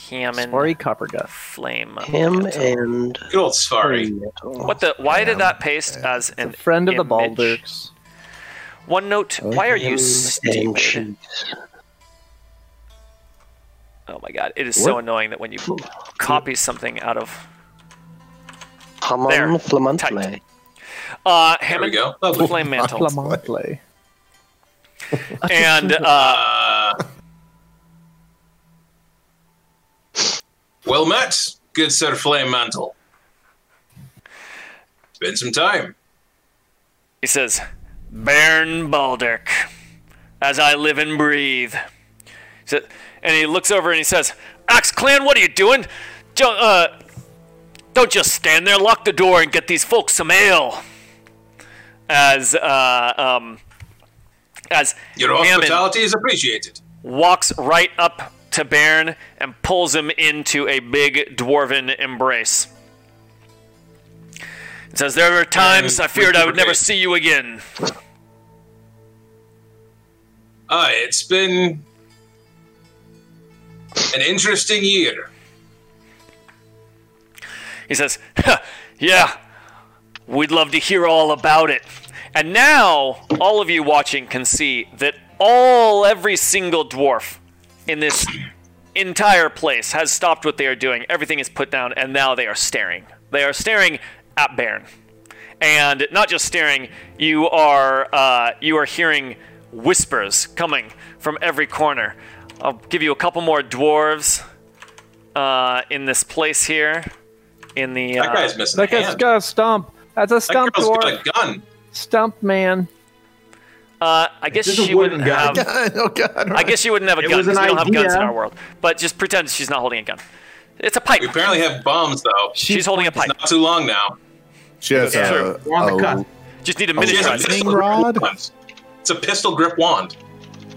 S1: Hammond
S5: Sorry, Coppergut.
S1: Flame.
S7: Him
S1: Mantle.
S7: and
S2: Good old Safari.
S1: What the? Why did that paste as an
S5: Friend of the
S1: image?
S5: Baldirks.
S1: One note. Why are you
S7: and
S1: stupid?
S7: Cheese.
S1: Oh my god! It is so
S5: What?
S1: annoying that when you copy something out of
S7: Hamon
S1: There.
S7: Flamantle.
S1: uh,
S2: There we
S1: Hammond
S2: go. Lovely.
S1: Flame Mantle,
S5: Flamantle.
S1: and uh,
S2: Uh, well met, good Sir Flame Mantle. It's been some time.
S1: he says, "Baron Baldirk, as I live and breathe." He said, and he looks over and he says, "Axe Clan, what are you doing? Don't, uh, don't just stand there. Lock the door and get these folks some ale." As uh, um, as
S2: Your
S1: Hammond
S2: hospitality is appreciated.
S1: walks right up to Baron and pulls him into a big dwarven embrace. It says, There were times I feared I would never see you again.
S2: Uh, it's been an interesting year.
S1: He says, "Huh, Yeah, we'd love to hear all about it. And now, all of you watching can see that all, every single dwarf in this entire place has stopped what they are doing. Everything is put down, and now they are staring. They are staring at Baron. And not just staring, you are uh, you are hearing whispers coming from every corner. I'll give you a couple more dwarves uh, in this place here. In the
S2: That
S1: uh,
S2: guy's missing
S5: That
S2: a
S5: guy's
S2: hand.
S5: got a stump. That's a
S2: That
S5: stump
S2: girl's got
S5: dwarf.
S2: a gun.
S5: Stump man.
S1: uh, I guess
S4: This is a
S1: she wouldn't
S4: gun.
S1: have.
S6: oh god.
S1: I guess she wouldn't have a
S4: It
S1: gun
S4: was
S1: because we don't have guns in our world. But just pretend she's not holding a gun. It's a pipe.
S2: We apparently have bombs, though.
S1: She's holding a pipe.
S2: Not too long now.
S6: she has
S1: Yeah.
S6: a,
S4: We're on the
S6: a-
S4: cusp.
S1: Just need a
S2: She has a
S1: miniaturize
S2: pistol
S6: rod?
S2: grip wand. It's a pistol grip wand.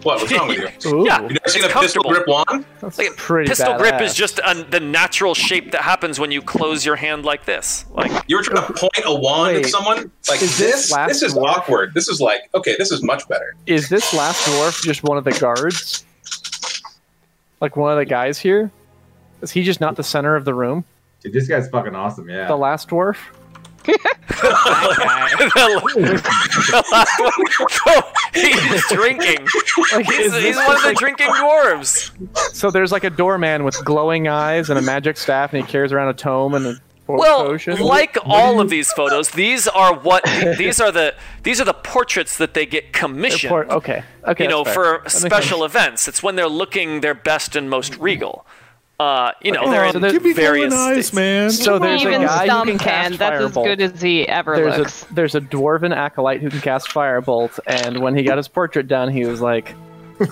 S2: What? What's wrong with you?
S5: Ooh,
S1: Yeah.
S2: You never seen a pistol
S1: comfortable.
S2: grip wand?
S5: that's
S1: Like,
S5: pretty
S1: Pistol grip is just an, the natural shape that happens when you close your hand like this. Like
S2: You were trying to point a wand
S5: Wait,
S2: at someone like
S5: is this
S2: this. This is
S5: dwarf?
S2: awkward. This is like okay. This is much better.
S5: Is this last dwarf just one of the guards? Like one of the guys here? Is he just not the center of the room?
S4: Dude, this guy's fucking awesome. Yeah.
S5: The last dwarf?
S1: He's drinking.
S5: Like,
S1: He's,
S5: is
S1: he's
S5: this
S1: one of the drinking dwarves.
S5: So there's like a doorman with glowing eyes and a magic staff, and he carries around a tome and a
S1: Well,
S5: potion.
S1: like all of these photos, these are what these are the these are the portraits that they get commissioned.
S5: Report- okay, okay,
S1: you know,
S5: fair.
S1: for
S5: That
S1: special events. It's when they're looking their best and most regal. Uh, you know,
S5: Okay,
S1: they're
S5: so
S1: in
S5: there's-
S6: Give me
S1: various
S6: glowing eyes,
S1: states.
S6: man.
S5: So there's
S3: Even
S5: a guy who
S3: Stump
S5: can
S3: can.
S5: cast
S3: That's as good as he ever
S5: There's
S3: looks.
S5: a there's a dwarven acolyte who can cast firebolt, and when he got his portrait done, he was like,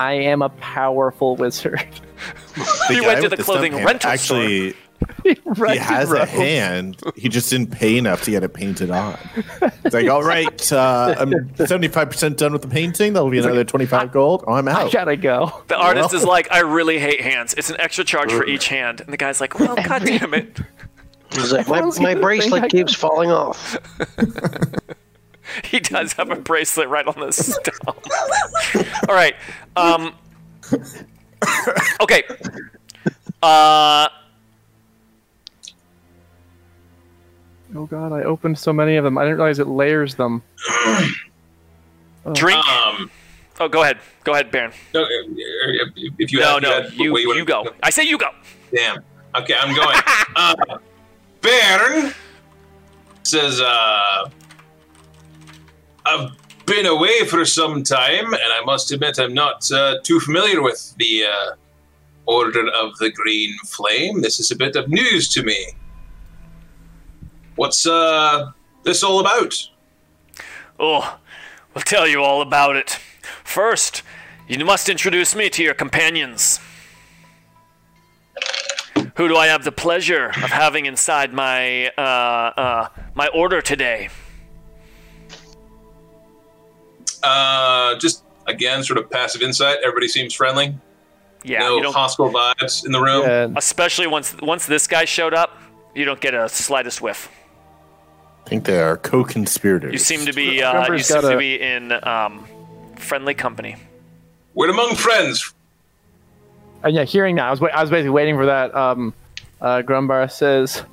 S5: "I am a powerful wizard."
S1: He went to
S6: with
S1: the
S6: stump
S1: clothing
S6: hand
S1: rental
S6: actually He
S5: Ragged
S6: has a hand. He just didn't pay enough to get it painted on. It's like, all right, uh, I'm 75% done with the painting. That'll be another 25 gold. Oh, I'm out.
S5: I
S6: out.
S5: gotta go.
S1: The artist
S6: Well.
S1: is like, I really hate hands. It's an extra charge for each hand. And the guy's like, well, god damn it.
S7: He's like, my, my
S5: like the thing I
S7: bracelet keeps falling off.
S1: He does have a bracelet right on the stump. All right. Um. Okay. Uh.
S5: Oh god, I opened so many of them. I didn't realize it layers them.
S1: Drink.
S2: Um,
S1: Oh, go ahead. Go ahead, Baron.
S2: no, if you
S1: No,
S2: have,
S1: no.
S2: had-
S1: You
S2: wait,
S1: you go. I say you go.
S2: Damn. Okay, I'm going. uh, Baron says, uh, I've been away for some time, and I must admit I'm not uh, too familiar with the uh, Order of the Green Flame. This is a bit of news to me. What's uh, this all about?
S1: Oh, we'll tell you all about it. First, you must introduce me to your companions. Who do I have the pleasure of having inside my uh, uh, my order today?
S2: Uh, just again, sort of passive insight. Everybody seems friendly.
S1: Yeah,
S2: no
S1: you don't,
S2: hostile vibes in the room.
S5: And
S1: especially once once this guy showed up, you don't get a slightest whiff.
S6: I think they are co-conspirators.
S1: You seem to be uh, you seem
S5: got
S1: to
S5: a-
S1: be in um, friendly company.
S2: We're among friends.
S5: And yeah, hearing that, I was wait- I was basically waiting for that. Um, uh, Grumbar says,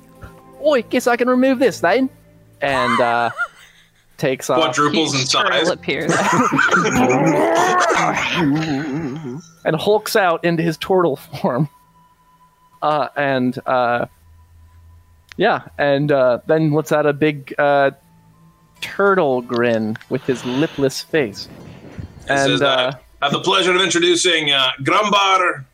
S5: "Oi, guess I can remove this then," and uh, takes off
S2: Quadruples in size.
S3: appears.
S5: and hulks out into his turtle form. Uh, and uh, yeah, and uh, then lets out a big uh, turtle grin with his lipless face.
S2: It
S5: And
S2: says,
S5: uh,
S2: I have the pleasure of introducing uh, Grumbar.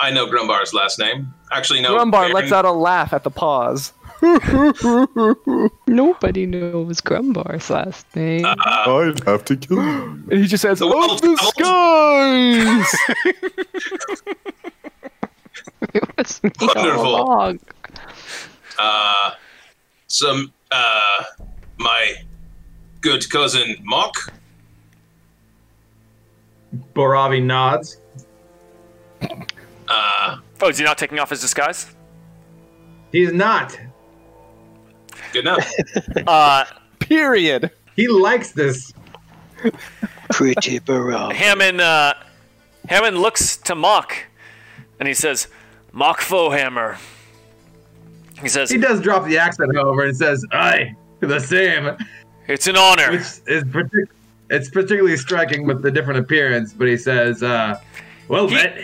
S2: I know Grumbar's last name. Actually, no.
S5: Grumbar
S2: Baron.
S5: lets out a laugh at the pause.
S3: Nobody knows Grumbar's last name.
S6: I'd have to kill him.
S5: And he just says,
S2: The
S5: "Of
S2: world
S5: the skies!"
S3: it was me all
S2: Wonderful.
S3: along.
S2: Uh, some, uh, my good cousin Mock.
S4: Boravi nods.
S2: Uh,
S1: Oh, is he not taking off his disguise?
S4: He's not.
S2: good enough.
S1: Uh,
S5: Period.
S4: He likes this.
S7: Pretty baroque.
S1: Hammond uh, Hammond looks to Mock, and he says, "Mock Fohammer." He says,
S4: He does drop the accent, however, and says, "Aye, the same,"
S1: "It's an honor."
S4: which is partic- it's particularly striking with the different appearance. But he says, uh, "Well,
S1: He-
S4: met."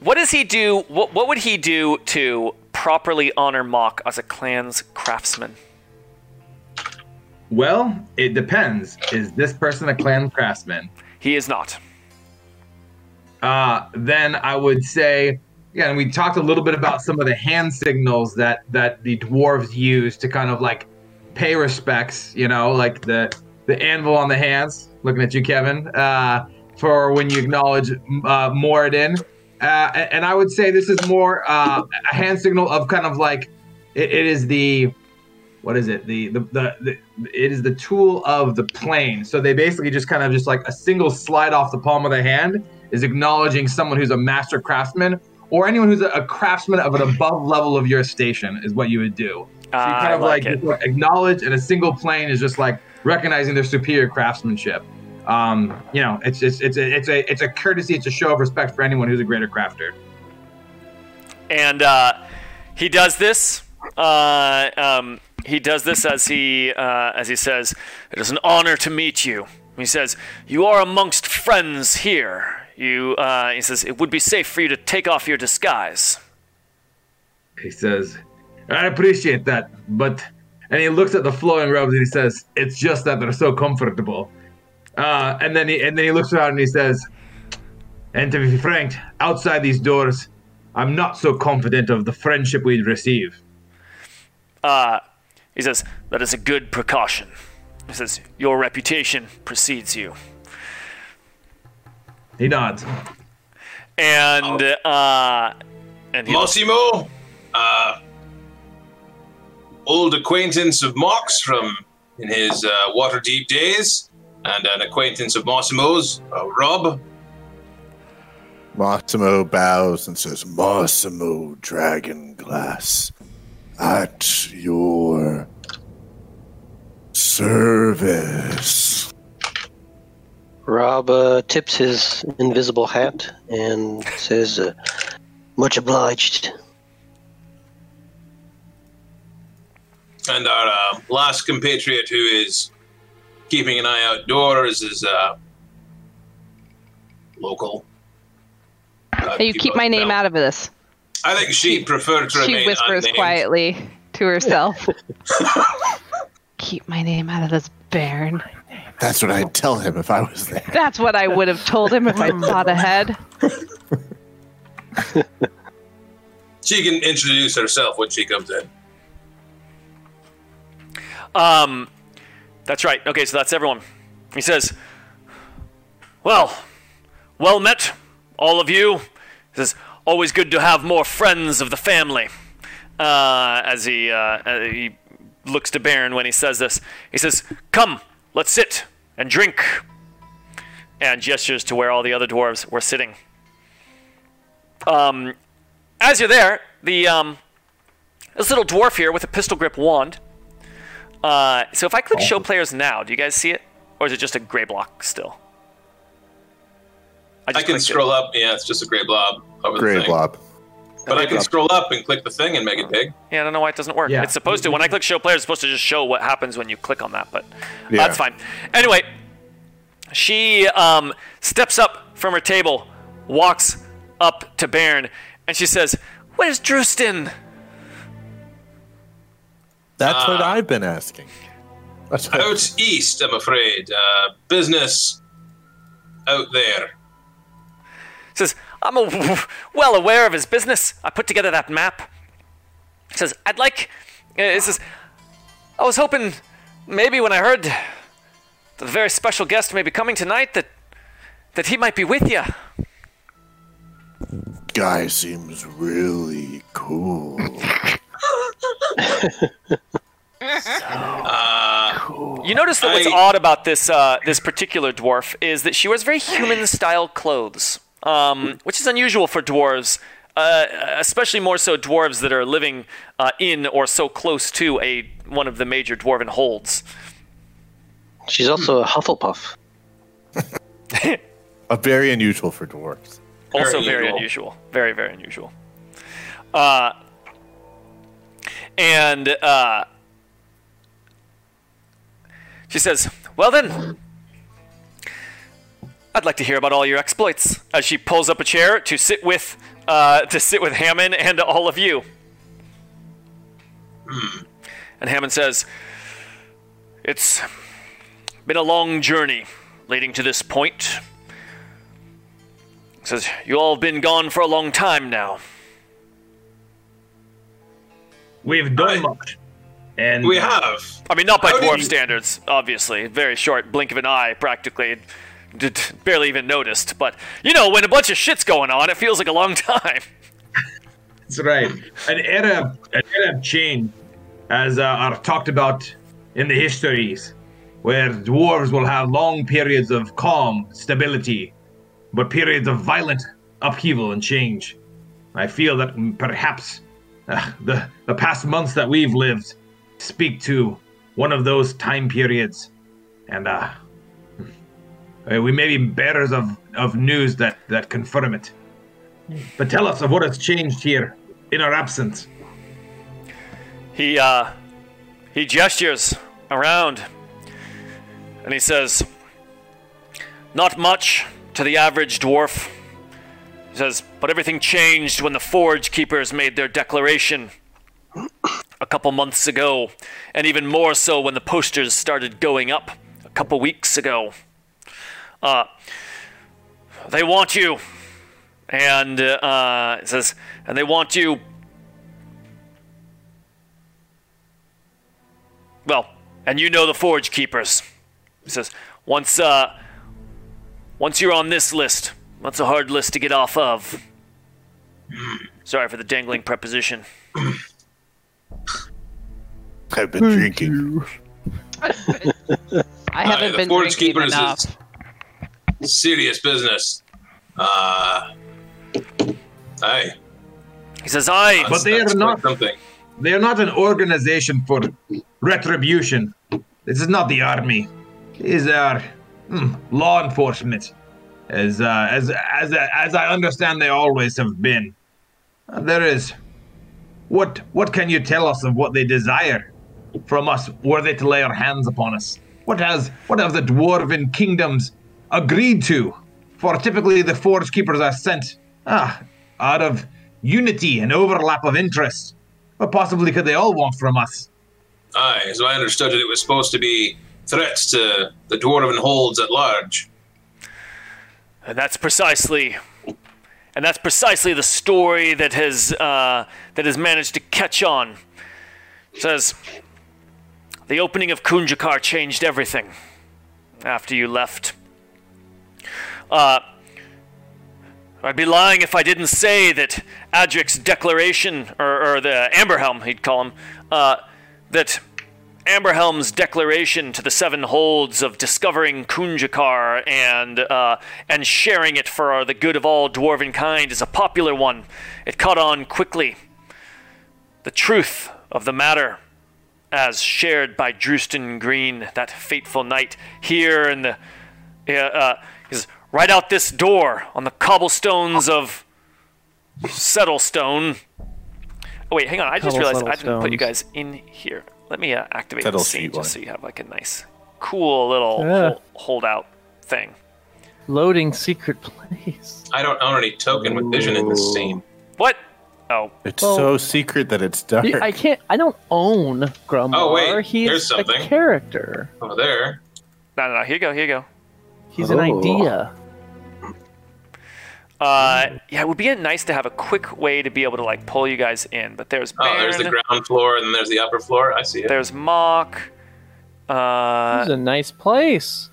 S1: What does he do? What, what would he do to properly honor Mock as a clan's craftsman?
S4: Well, it depends. Is this person a clan craftsman?
S1: He is not.
S4: uh, then I would say, yeah, and we talked a little bit about some of the hand signals that that the dwarves use to kind of like pay respects. You know, like the the anvil on the hands. Looking at you, Kevin, uh, for when you acknowledge uh, Moradin. Uh, and I would say this is more uh, a hand signal of kind of like it, it is the what is it the, the the the it is the tool of the plane. So they basically just kind of just like a single slide off the palm of the hand is acknowledging someone who's a master craftsman or anyone who's a, craftsman of an above level of your station is what you would do. So you
S1: Ah,
S4: kind
S1: I
S4: of like,
S1: like
S4: like, acknowledge, and a single plane is just like recognizing their superior craftsmanship. Um, you know, it's it's it's a, it's a it's a courtesy, it's a show of respect for anyone who's a greater crafter.
S1: and uh, he does this. Uh, um, he does this as he uh, as he says, "It is an honor to meet you." He says, "You are amongst friends here." You, uh, he says, "It would be safe for you to take off your disguise."
S4: He says, "I appreciate that, but," and he looks at the flowing robes and he says, "It's just that they're so comfortable." Uh, and then he and then he looks around and he says, "And to be frank, outside these doors, I'm not so confident of the friendship we'd receive."
S1: Uh, he says, "That is a good precaution." He says, "Your reputation precedes you."
S4: He nods.
S1: And uh, and he
S2: Massimo, uh, old acquaintance of Mox from in his uh, Waterdeep days, and an acquaintance of Massimo's, uh, Rob.
S6: Massimo bows and says, Massimo Dragonglass, at your service.
S7: Rob uh, tips his invisible hat and says, uh, "Much obliged."
S2: And our uh, last compatriot who is keeping an eye outdoors is uh, local. Uh,
S3: Hey, you keep my name
S2: out.
S3: out of this.
S2: I think she preferred to
S3: She
S2: remain
S3: whispers
S2: unnamed.
S3: quietly to herself. keep my name out of this, Baron.
S6: That's what I'd tell him if I was there.
S3: That's what I would have told him if I thought ahead.
S2: She can introduce herself when she comes in.
S1: Um, that's right. Okay, so that's everyone. He says, "Well, well met, all of you." He says, "Always good to have more friends of the family." Uh, as he uh, uh, he looks to Baron when he says this, he says, "Come, let's sit and drink," and gestures to where all the other dwarves were sitting. Um, as you're there, the um, this little dwarf here with a pistol grip wand. Uh, so if I click show players now, do you guys see it, or is it just a gray block still?
S2: I
S1: just
S2: can
S1: clicked it.
S2: scroll up. Yeah, it's just a gray blob over the thing.
S6: blob.
S2: But I can scroll up and click the thing and make it big.
S1: Yeah, I don't know why it doesn't work.
S4: Yeah.
S1: It's supposed to. When I click show players, it's supposed to just show what happens when you click on that, but
S6: Yeah.
S1: that's fine. Anyway, she um, steps up from her table, walks up to Baron, and she says, "Where's Drustin?"
S6: That's what
S2: Ah.
S6: I've been asking. That's what-
S2: Out east, I'm afraid. Uh, business out there.
S1: says, I'm a, well aware of his business. I put together that map. He says, I'd like. Uh, it says, I was hoping maybe when I heard that the very special guest may be coming tonight that that he might be with you.
S6: guy seems really cool.
S1: You notice that what's
S2: I-
S1: odd about this uh, this particular dwarf is that she wears very human style clothes, um, which is unusual for dwarves. Uh, especially more so dwarves that are living uh, in or so close to a one of the major dwarven holds.
S7: She's also a Hufflepuff.
S6: A very unusual for dwarves.
S1: also
S2: Very
S1: very
S2: unusual.
S1: unusual very very unusual uh, and uh, she says well then i'd like to hear about all your exploits as she pulls up a chair to sit with uh, to sit with hammond and all of you and hammond says it's been a long journey leading to this point He Says, you all have been gone for a long time now.
S4: We've done
S2: Right.
S4: much. And
S2: We have.
S1: I mean, not by
S2: How
S1: dwarf
S2: you-
S1: standards, obviously. Very short blink of an eye, practically. D- barely even noticed. But, you know, when a bunch of shit's going on, it feels like a long time.
S4: That's right. An era, an era of change, as uh, are talked about in the histories, where dwarves will have long periods of calm, stability, but periods of violent upheaval and change. I feel that perhaps uh, the the past months that we've lived speak to one of those time periods, and uh, uh, we may be bearers of, of news that, that confirm it. But tell us of what has changed here in our absence.
S1: He, uh, he gestures around and he says, Not much to the average dwarf. He says, But everything changed when the Forge Keepers made their declaration a couple months ago, and even more so when the posters started going up a couple weeks ago. Uh, they want you. And uh, it says, and they want you Well, and you know the Forge Keepers. He says, once, uh, once you're on this list, that's a hard list to get off of. Sorry for the dangling preposition.
S6: I've been drinking.
S3: I haven't
S2: the
S3: been
S2: Forge
S3: drinking
S2: Keepers
S3: enough.
S2: is serious business. Uh, aye.
S1: He says, "I."
S4: But they are not-
S2: something.
S4: They are not an organization for retribution. This is not the army. These are hmm, law enforcement, as uh, as as as I understand they always have been. Uh, there is. What what can you tell us of what they desire from us? Were they to lay our hands upon us? What has what have the dwarven kingdoms agreed to? For typically the forge keepers are sent ah out of unity and overlap of interest. What possibly could they all want from us?
S2: Aye, as I understood it, it was supposed to be threats to the dwarven holds at large.
S1: And that's precisely, and that's precisely the story that has uh, that has managed to catch on. It says the opening of Kunjakar changed everything after you left. Uh, I'd be lying if I didn't say that Adric's declaration, or, or the Amberhelm, he'd call him, uh, that Amberhelm's declaration to the Seven Holds of discovering Kunjakar and uh, and sharing it for the good of all dwarven kind is a popular one. It caught on quickly. The truth of the matter, as shared by Drustin Green that fateful night here in the uh, uh, is right out this door on the cobblestones of Settlestone. Oh wait, hang on! I just realized I didn't put you guys in here. Let me uh, activate
S6: Settle
S1: the scene just so you have like a nice, cool little
S5: Yeah.
S1: hol- holdout thing.
S5: Loading secret place.
S2: I don't own any token with vision in this scene.
S1: What? Oh,
S6: It's
S5: Well-
S6: so secret that it's dark.
S5: I can't. I don't own Grumbar.
S2: Oh, wait,
S5: He's
S2: here's
S5: a
S2: something.
S5: character.
S2: Over there.
S1: no, no, no. Here you go. Here you go.
S5: He's an
S7: Oh.
S5: idea.
S1: Uh, yeah, it would be nice to have a quick way to be able to like pull you guys in. But there's
S2: Oh, there's the ground floor, and then there's the upper floor. I see it.
S1: there's Mock. Uh,
S5: It's a nice place.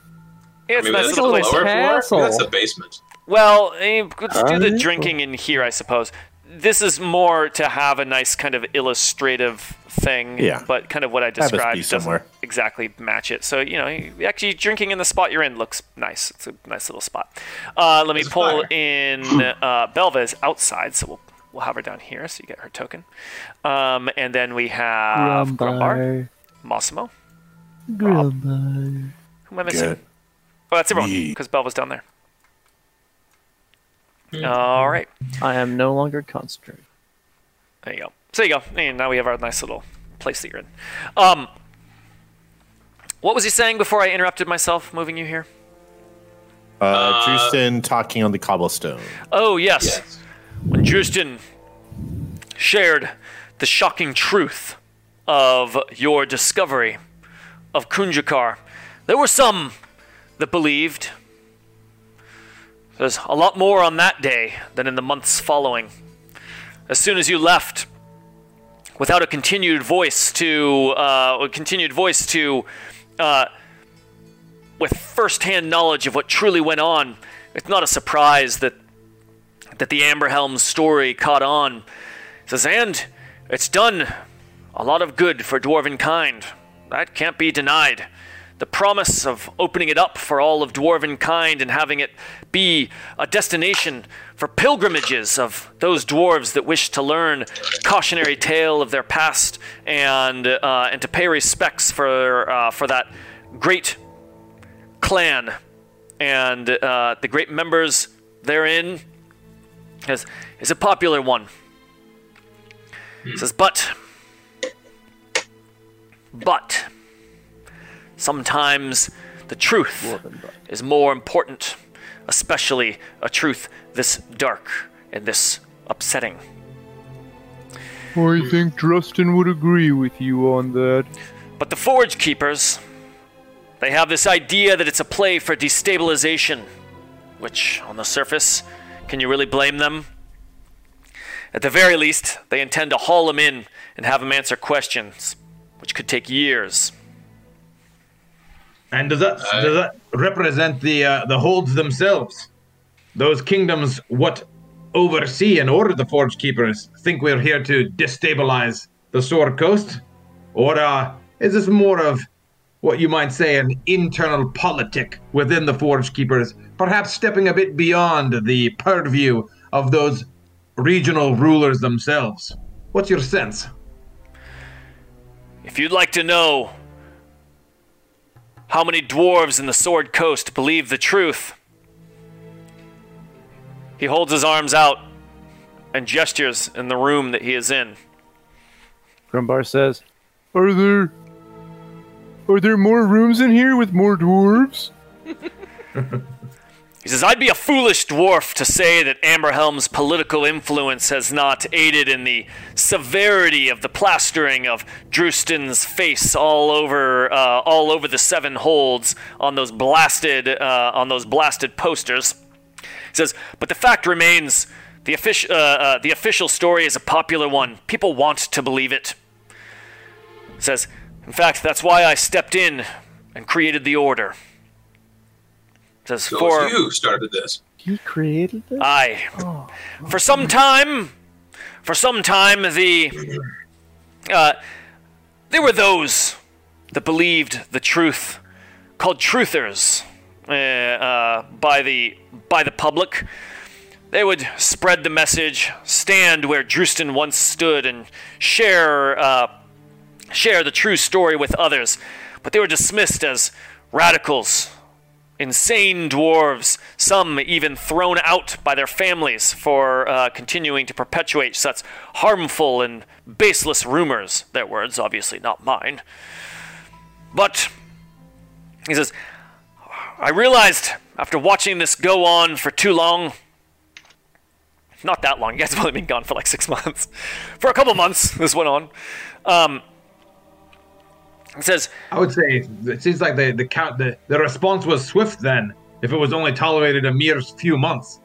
S1: yeah, it's a
S2: Maybe
S1: nice
S2: that's
S1: little
S2: the
S1: place.
S2: lower
S5: castle.
S2: floor. Maybe that's the basement.
S1: Well, eh, let's do the drinking in here, I suppose. This is more to have a nice kind of illustrative thing,
S6: Yeah.
S1: but kind of what I described doesn't
S6: somewhere.
S1: exactly match it. So, you know, actually drinking in the spot you're in looks nice. It's a nice little spot. Uh, let me
S2: There's a
S1: pull in uh, Belva outside, so we'll, we'll have her down here so you get her token. Um, and then we have Grumbar, Massimo.
S5: Grumbar.
S1: Who am I missing?
S6: Good.
S1: Oh, that's everyone, because Belva's down there. All right.
S5: I am no longer concentrating.
S1: There you go. So there you go. And now we have our nice little place that you're in. Um, what was he saying before I interrupted myself moving you here?
S6: Uh, Drustin talking on the cobblestone.
S1: Oh, yes.
S2: Yes.
S1: When Drustin shared the shocking truth of your discovery of Kunjakar, there were some that believed. There's a lot more on that day than in the months following. As soon as you left, without a continued voice to, uh, a continued voice to, uh, with first-hand knowledge of what truly went on, it's not a surprise that that the Amberhelm story caught on. It says, and it's done a lot of good for dwarven kind. That can't be denied. The promise of opening it up for all of dwarven kind and having it be a destination for pilgrimages of those dwarves that wish to learn cautionary tale of their past and uh, and to pay respects for uh, for that great clan and uh, the great members therein is, is a popular one. It says, but, but, sometimes the truth is more important, especially a truth this dark and this upsetting.
S8: I think Drustin would agree with you on that.
S1: But the Forge Keepers, they have this idea that it's a play for destabilization, which, on the surface, can you really blame them? At the very least, they intend to haul him in and have him answer questions, which could take years.
S4: And does that does that represent the uh, the holds themselves? Those kingdoms, what oversee and order the Forge Keepers think we're here to destabilize the Sword Coast? Or uh, is this more of what you might say an internal politic within the Forge Keepers, perhaps stepping a bit beyond the purview of those regional rulers themselves? What's your sense?
S1: If you'd like to know how many dwarves in the Sword Coast believe the truth, he holds his arms out and gestures in the room that he is in.
S5: Grumbar says,
S8: Are there. Are there more rooms in here with more dwarves?
S1: He says, I'd be a foolish dwarf to say that Amberhelm's political influence has not aided in the severity of the plastering of Drustin's face all over, uh, all over the seven holds on those blasted, uh, on those blasted posters. He says, but the fact remains, the, offic- uh, uh, the official story is a popular one. People want to believe it. He says, in fact, that's why I stepped in and created the order. He says,
S2: So
S1: for
S2: you started this.
S5: You created this?
S1: Aye. For some time, for some time, the uh, there were those that believed the truth, called truthers, uh, uh, by the by the public. They would spread the message, stand where Drustin once stood, and share uh, share the true story with others. But they were dismissed as radicals, insane dwarves, some even thrown out by their families for uh, continuing to perpetuate such harmful and baseless rumors. Their words, obviously not mine. But, he says, I realized after watching this go on for too long, not that long, you guys have only been gone for like six months, for a couple months this went on. Um, it says,
S4: I would say it seems like the the count the, the response was swift then. If it was only tolerated a mere few months.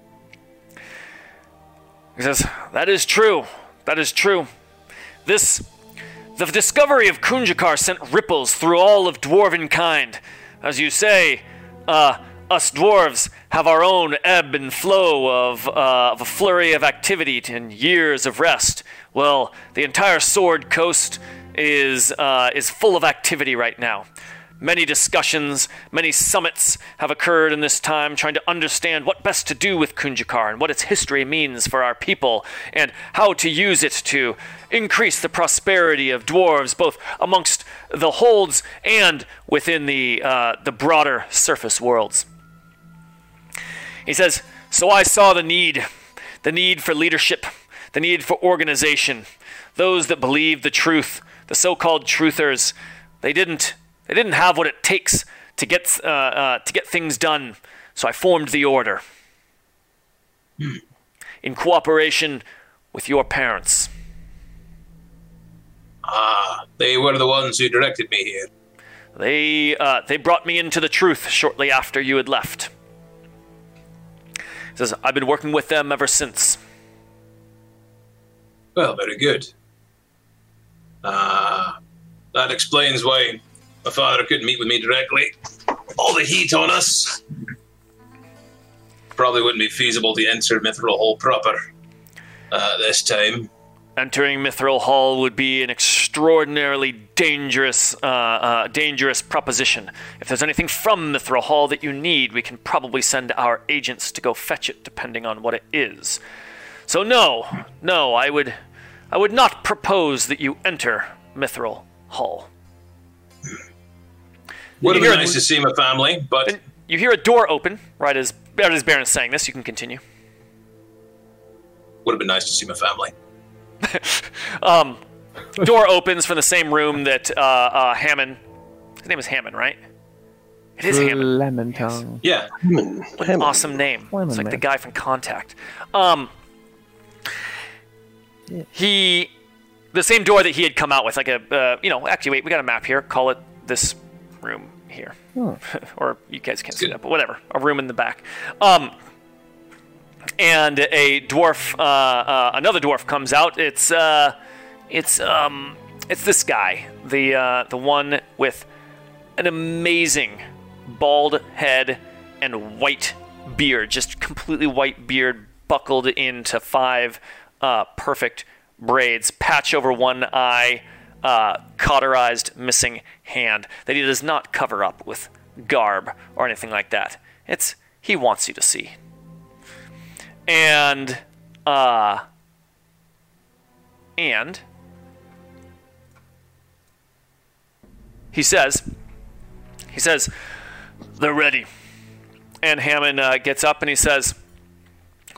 S1: He says, That is true. That is true. This. The discovery of Kunjakar sent ripples through all of dwarven kind. As you say, uh, us dwarves have our own ebb and flow of, uh, of a flurry of activity and years of rest. Well, the entire Sword Coast is, uh, is full of activity right now. Many discussions, many summits have occurred in this time trying to understand what best to do with Kunjakar and what its history means for our people and how to use it to increase the prosperity of dwarves both amongst the holds and within the, uh, the broader surface worlds. He says, So I saw the need, the need for leadership, the need for organization. Those that believe the truth, the so called truthers, they didn't they didn't have what it takes to get uh, uh, to get things done. So I formed the order in cooperation with your parents.
S2: Ah, they were the ones who directed me here.
S1: They uh, they brought me into the truth shortly after you had left. He says I've been working with them ever since.
S2: Well, very good. Ah, that explains why my father couldn't meet with me directly. All the heat on us. Probably wouldn't be feasible to enter Mithril Hall proper uh, this time.
S1: Entering Mithril Hall would be an extraordinarily dangerous, uh, uh, dangerous proposition. If there's anything from Mithril Hall that you need, we can probably send our agents to go fetch it, depending on what it is. So no, no, I would, I would not propose that you enter Mithril Hall.
S2: Would have
S1: You
S2: been
S1: hear-
S2: nice to see my family, but
S1: you hear a door open right as right as Baron's saying this. You can continue.
S2: would have been nice to see my family.
S1: Um, door opens from the same room that uh, uh, Hammond. His name is Hammond, right? It is Hammond.
S5: Lemon tongue.
S2: Yeah,
S1: What an awesome name.
S5: Lemon
S1: it's like the guy from Contact. Um, he, the same door that he had come out with, like a, uh, you know, actually, wait, we got a map here. Call it this room here, or you guys can't see that, but whatever. A room in the back. Um, and a dwarf, uh, uh, another dwarf comes out. It's, uh, it's, um, it's this guy, the, uh, the one with an amazing bald head and white beard, just completely white beard, buckled into five uh, perfect braids, patch over one eye, uh, cauterized missing hand that he does not cover up with garb or anything like that. It's he wants you to see. And uh and he says he says they're ready. And Hammond uh, gets up and he says,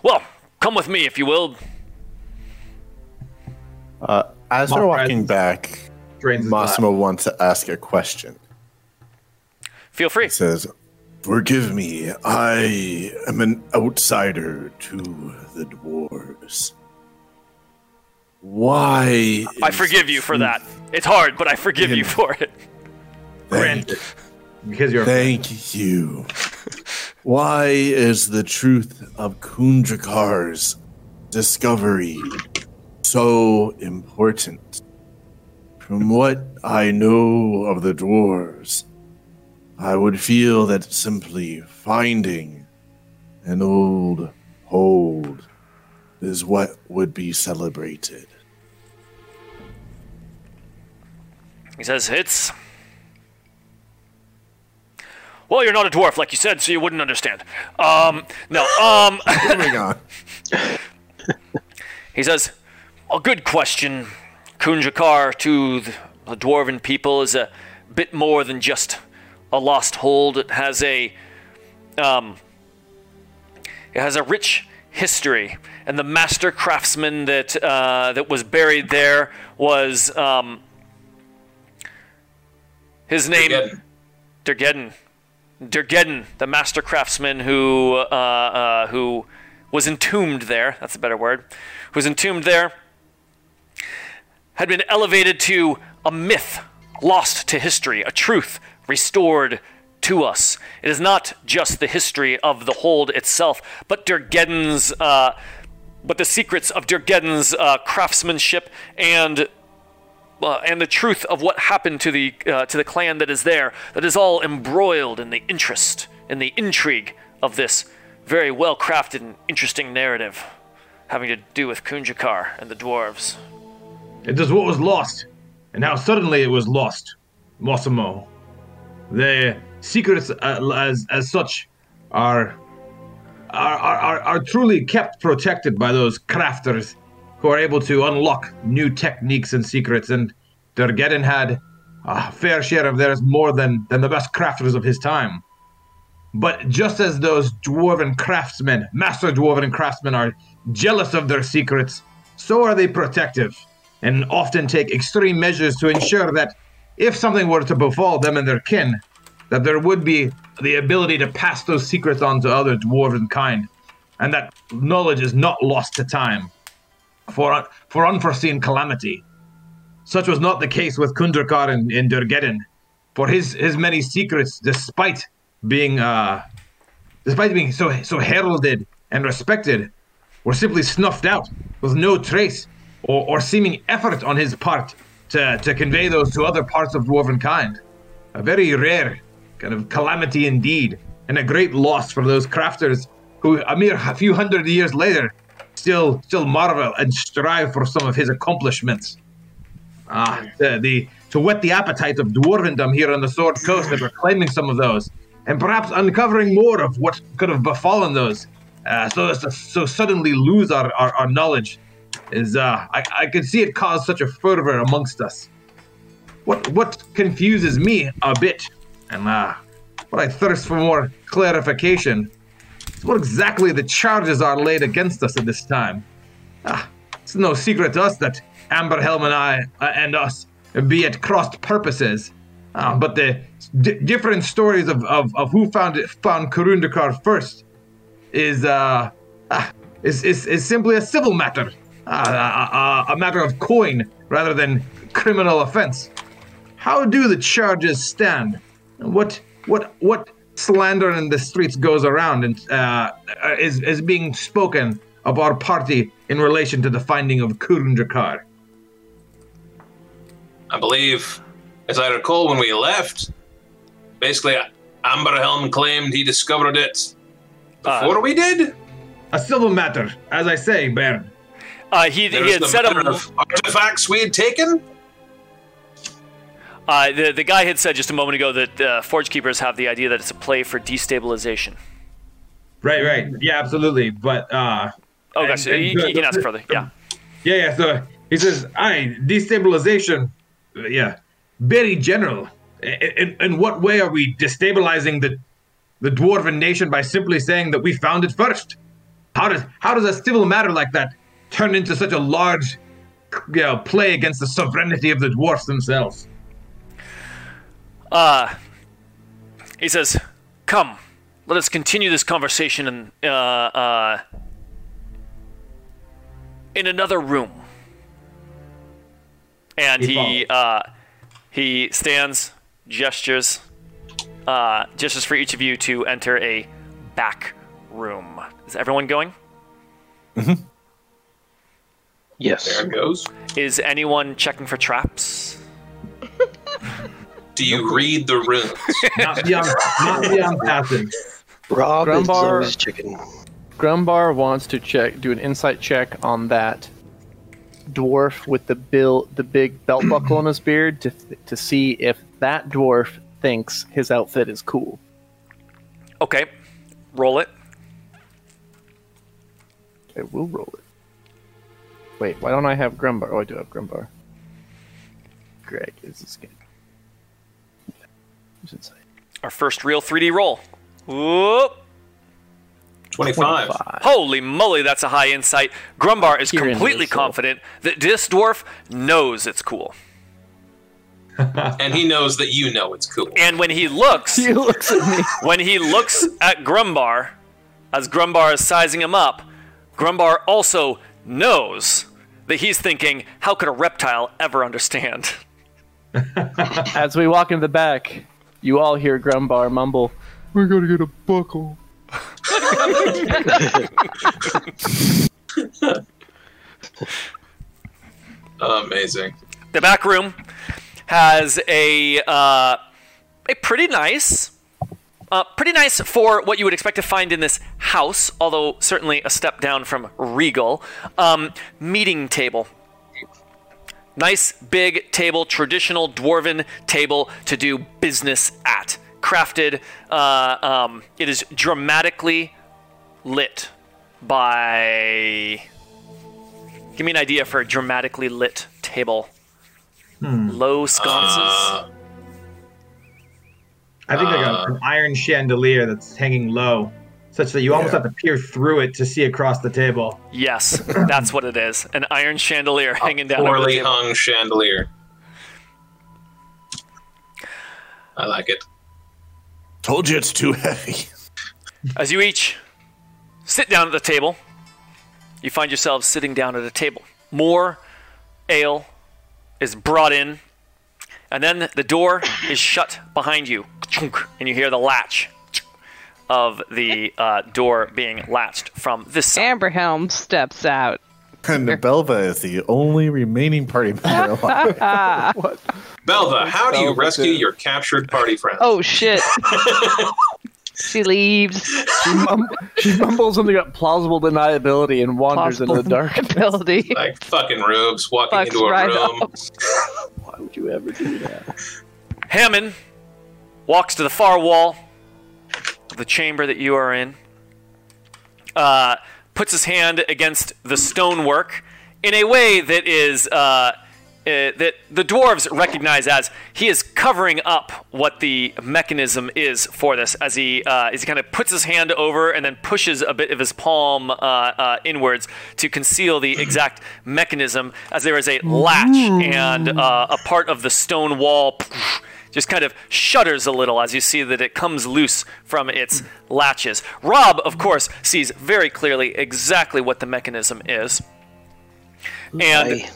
S1: "Well, come with me if you will."
S6: Uh, as they're walking back,
S4: Drains his
S6: Massimo wants to ask a question.
S1: Feel free.
S6: He says, Forgive me, I am an outsider to the dwarves. Why?
S1: I forgive you for that. It's hard, but I forgive you for it.
S6: Thank,
S4: Granted. Because you're
S6: thank you. Why is the truth of Kundrakar's discovery so important? From what I know of the dwarves, I would feel that simply finding an old hold is what would be celebrated.
S1: He says, Hits. Well, you're not a dwarf, like you said, so you wouldn't understand. Um, no, um,
S6: Moving on.
S1: he says, A good question. Kunjakar to the, dwarven people is a bit more than just a lost hold. It has a. Um, it has a rich history, and the master craftsman that uh, that was buried there was um, his name.
S2: Again,
S1: Dergedden. Dergedden, the master craftsman who uh, uh, who was entombed there. That's a better word. Who was entombed there. Had been elevated to a myth, lost to history, a truth restored to us. It is not just the history of the hold itself, but Dergedden's, uh, but the secrets of Dergedden's uh, craftsmanship and uh, and the truth of what happened to the uh, to the clan that is there that is all embroiled in the interest in the intrigue of this very well crafted and interesting narrative having to do with Kunjakar and the dwarves.
S4: It is what was lost, and how suddenly it was lost. Massimo. The secrets, uh, as as such, are are, are are truly kept protected by those crafters who are able to unlock new techniques and secrets. And Dergedden had a fair share of theirs more than than the best crafters of his time. But just as those dwarven craftsmen, master dwarven craftsmen, are jealous of their secrets, so are they protective, and often take extreme measures to ensure that if something were to befall them and their kin, that there would be the ability to pass those secrets on to other dwarven kind, and that knowledge is not lost to time for for unforeseen calamity. Such was not the case with Kundrakar in, in Durgeddon, for his his many secrets, despite being uh, despite being so so heralded and respected, were simply snuffed out with no trace or, or seeming effort on his part to, to convey those to other parts of dwarven kind. A very rare kind of calamity indeed, and a great loss for those crafters who, a mere few hundred years later, still still marvel and strive for some of his accomplishments. Ah, the, the to whet the appetite of dwarvendom here on the Sword Coast and reclaiming some of those, and perhaps uncovering more of what could have befallen those, uh, so as to so suddenly lose our, our, our knowledge, is uh, I, I can see it cause such a fervor amongst us. What what confuses me a bit, and uh, what I thirst for more clarification, is what exactly the charges are laid against us at this time. Ah, it's no secret to us that Amberhelm and I uh, and us be at crossed purposes. Uh, but the d- different stories of, of, of who found it, found Kurundakar first is uh ah, is, is is simply a civil matter, uh, a, a, a matter of coin rather than criminal offense. How do the charges stand? What what what slander in the streets goes around and uh, is is being spoken of our party in relation to the finding of Kurundrakar?
S2: I believe, as I recall when we left, basically Amberhelm claimed he discovered it
S1: Uh,
S2: before we did.
S4: a civil matter, as I say, Baron.
S1: Uh, he, he
S2: There's
S1: had
S2: the
S1: said
S2: matter
S1: a,
S2: of artifacts we had taken.
S1: uh, the, the guy had said just a moment ago that uh, Forge Keepers have the idea that it's a play for destabilization.
S4: Right, right. Yeah, absolutely. But uh
S1: Oh, gosh,
S4: and
S1: he,
S4: the-
S1: he can ask
S4: the-
S1: further. Yeah.
S4: yeah, yeah, so he says, "I destabilization." uh, Yeah, very general. I- In, in what way are we destabilizing the the dwarven nation by simply saying that we found it first? How does how does a civil matter like that turn into such a large you know, play against the sovereignty of the dwarfs themselves?
S1: Uh, he says, "Come, let us continue this conversation in uh, uh, in another room." And
S4: He
S1: he uh, he stands, gestures, uh, gestures for each of you to enter a back room. Is everyone going?
S7: Yes.
S2: There it goes.
S1: Is anyone checking for traps?
S2: Do you read the runes?
S4: Not beyond, not beyond passing.
S7: Rob
S5: Grumbar-
S7: always chicken.
S5: Grumbar wants to check, do an insight check on that dwarf with the bill, the big belt buckle on his beard, to to see if that dwarf thinks his outfit is cool.
S1: Okay, roll it.
S5: I will roll it. Wait, why don't I have Grumbar? Oh, I do have Grumbar. Greg is this game. Who's inside?
S1: Our first real 3D roll. Whoop.
S2: 25.
S1: Holy moly, that's a high insight. Grumbar is
S5: Here in
S1: completely confident that this dwarf knows it's cool.
S2: And he knows that you know it's cool.
S1: And when he looks,
S5: He looks at me.
S1: when he looks at Grumbar, as Grumbar is sizing him up, Grumbar also knows that he's thinking, how could a reptile ever understand?
S5: As we walk in the back, you all hear Grumbar mumble,
S8: We gotta get a buckle.
S2: Amazing.
S1: The back room has a uh, a pretty nice, uh, pretty nice for what you would expect to find in this house, although certainly a step down from regal. Um, meeting table. Nice big table, traditional dwarven table to do business at. Crafted. Uh, um, it is dramatically lit by. Give me an idea for a dramatically lit table. Low sconces.
S2: Uh,
S4: I think like a,
S2: Uh.
S4: an iron chandelier that's hanging low, such that you almost have to peer through it to see across the table.
S1: yes, that's what it is. An iron chandelier hanging down over the
S2: poorly
S1: table.
S2: hung chandelier. I like it.
S6: Told you it's too heavy.
S1: As you each sit down at the table, you find yourselves sitting down at a table. More ale is brought in, and then the door is shut behind you, and you hear the latch of the uh, door being latched from this side.
S3: Amberhelm steps out.
S6: And Belva is the only remaining party member alive.
S2: Belva, how do you rescue your captured party friends?
S3: Oh shit. she leaves.
S5: She, mum- she mumbles something about plausible deniability and wanders into the dark.
S3: Ability.
S2: Like fucking rubes walking
S3: Fucks
S2: into a
S3: right
S2: room.
S3: up.
S5: Why would you ever do that?
S1: Hammond walks to the far wall of the chamber that you are in, uh, puts his hand against the stonework in a way that is uh, uh, that the dwarves recognize as he is covering up what the mechanism is for this as he uh, as he kind of puts his hand over and then pushes a bit of his palm uh, uh, inwards to conceal the exact mechanism as there is a latch and uh, a part of the stone wall just kind of shudders a little as you see that it comes loose from its latches. Rob, of course, sees very clearly exactly what the mechanism is. And
S7: Aye.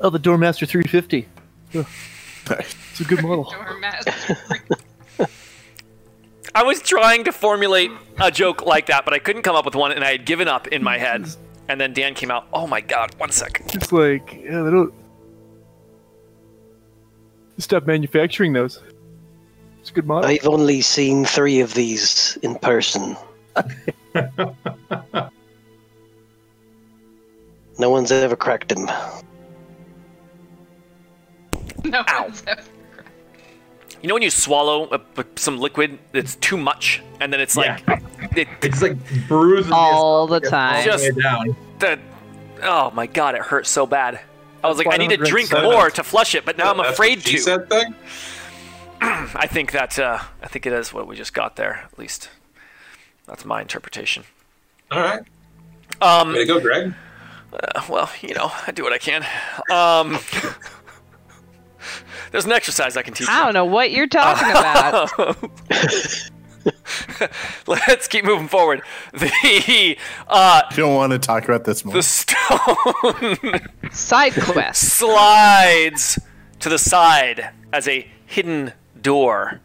S5: Oh, the Doormaster 350. It's a good model.
S1: I was trying to formulate a joke like that, but I couldn't come up with one, and I had given up in my head. And then Dan came out. Oh my god! One second.
S8: It's like, yeah, they don't. Stop manufacturing those. It's a good model.
S7: I've only seen three of these in person. No one's ever cracked him.
S3: No
S1: Ow.
S3: one's ever-
S1: You know when you swallow a, a- some liquid that's too much, and then it's like it,
S4: It's like bruising
S3: All the time.
S1: Just-
S4: the down.
S1: the oh my god, it hurts so bad. I was like, I
S5: I
S1: need to
S5: drink
S1: drink
S5: soda.
S1: more to flush it, but now I'm afraid to.
S2: said thing?
S1: I think that uh, I think it is what we just got there. At least that's my interpretation.
S2: All right.
S1: Um,
S2: Way to go, Greg.
S1: Uh, well, you know, I do what I can. Um, there's an exercise I can teach.
S3: I don't know what you're talking about.
S1: Let's keep moving forward. The uh,
S6: You don't want to talk about this more.
S1: the stone
S3: Side quest.
S1: slides to the side as a hidden door.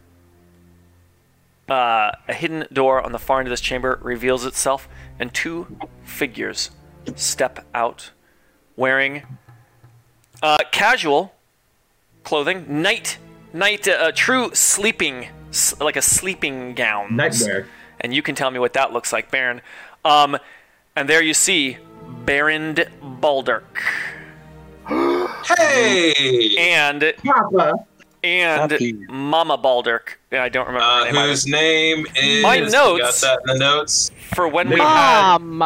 S1: Uh, a hidden door on the far end of this chamber reveals itself, and two figures step out wearing uh, casual clothing, night, night, uh, true sleeping, like a sleeping gown.
S4: Nightmare.
S1: And you can tell me what that looks like, Baron. Um, and there you see Baron Baldirk.
S2: Hey!
S1: and
S4: Papa.
S1: and
S7: Happy.
S1: Mama Baldirk. Yeah, I don't remember
S2: Uh,
S1: name
S2: whose name is.
S1: My notes.
S2: Got that in the notes.
S1: For when we had.
S3: Um,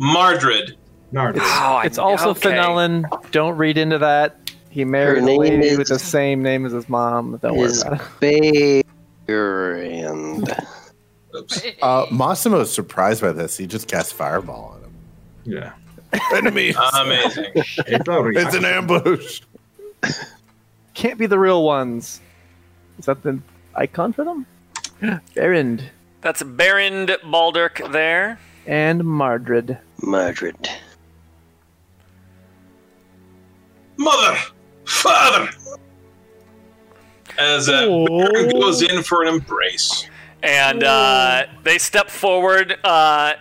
S2: Mardred.
S4: Nard.
S1: Oh, I-
S5: It's also
S1: okay.
S5: Fenelon. Don't read into that. He married a lady
S7: is-
S5: with the same name as his mom. Don't worry
S7: Is
S5: about it.
S7: Baron.
S2: Oops.
S6: Uh, Massimo's surprised by this. He just cast fireball on him.
S4: Yeah.
S6: Enemy.
S2: Amazing.
S4: It's,
S6: an ambush.
S5: Can't be the real ones. Is that the icon for them? Baron
S1: That's Baron Baldirk there.
S5: and Mardred.
S7: Mardred.
S2: Mother! Father! As uh, Baron goes in for an embrace.
S1: And uh, they step forward. Uh,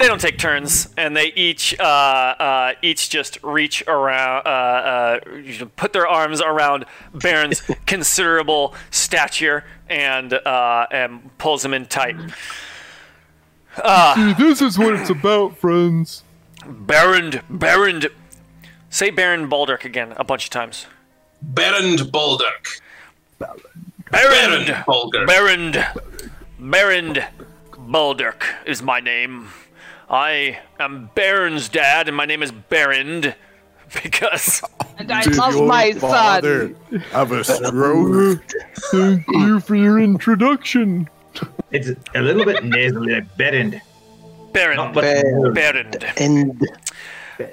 S1: they don't take turns, and they each uh, uh, each just reach around, uh, uh, put their arms around Baron's considerable stature, and uh, and pulls him in tight.
S8: See, this is what it's about, friends.
S1: Baron, Baron, say Baron Baldirk again a bunch of times.
S2: Baron Baldirk.
S1: Baron,
S2: Baron Baldirk.
S1: Baron, Baron Baldark is my name. I am Baron's dad, and my name is Baron because
S3: and I
S6: Did
S3: love
S6: your
S3: my son.
S6: father have a stroke?
S8: Thank you for your introduction.
S4: It's a little bit nasally, like Berend.
S1: Baron,
S4: Not but
S7: Baron.
S1: Baron,
S7: And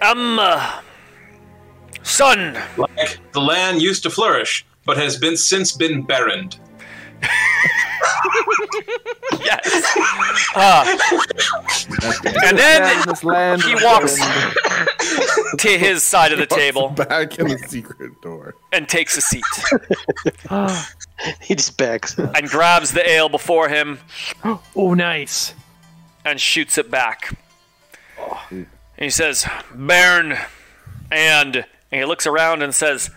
S1: um, uh, son.
S2: Like the land used to flourish, but has been since been barrened.
S1: Yes. Uh, and then
S5: this land
S1: he walks to his side of the table
S6: Back in the secret door.
S1: and takes a seat
S7: he just backs up.
S1: and grabs the ale before him
S5: Oh, nice.
S1: and shoots it back. And he says, Baron, and, and he looks around and says,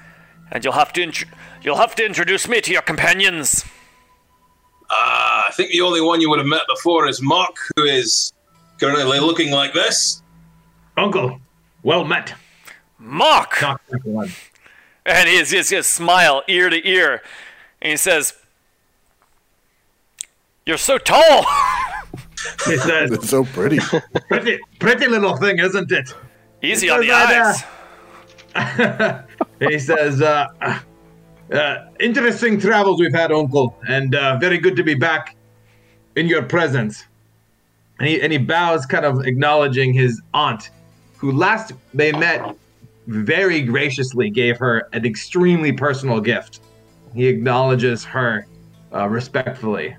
S1: and you'll have to int- you'll have to introduce me to your companions.
S2: Uh, I think the only one you would have met before is Mark, who is currently looking like this.
S4: Uncle, well met. Mark!
S1: And he is his, his smile ear to ear, and he says, "You're so tall."
S4: He says,
S6: It's so pretty.
S4: pretty, pretty little thing, isn't it?
S1: Easy on the
S4: Because
S1: eyes.
S4: he says, uh, uh, interesting travels we've had, Uncle, and uh, very good to be back in your presence. And he, and he bows, kind of acknowledging his aunt, who last they met very graciously gave her an extremely personal gift. He acknowledges her uh, respectfully.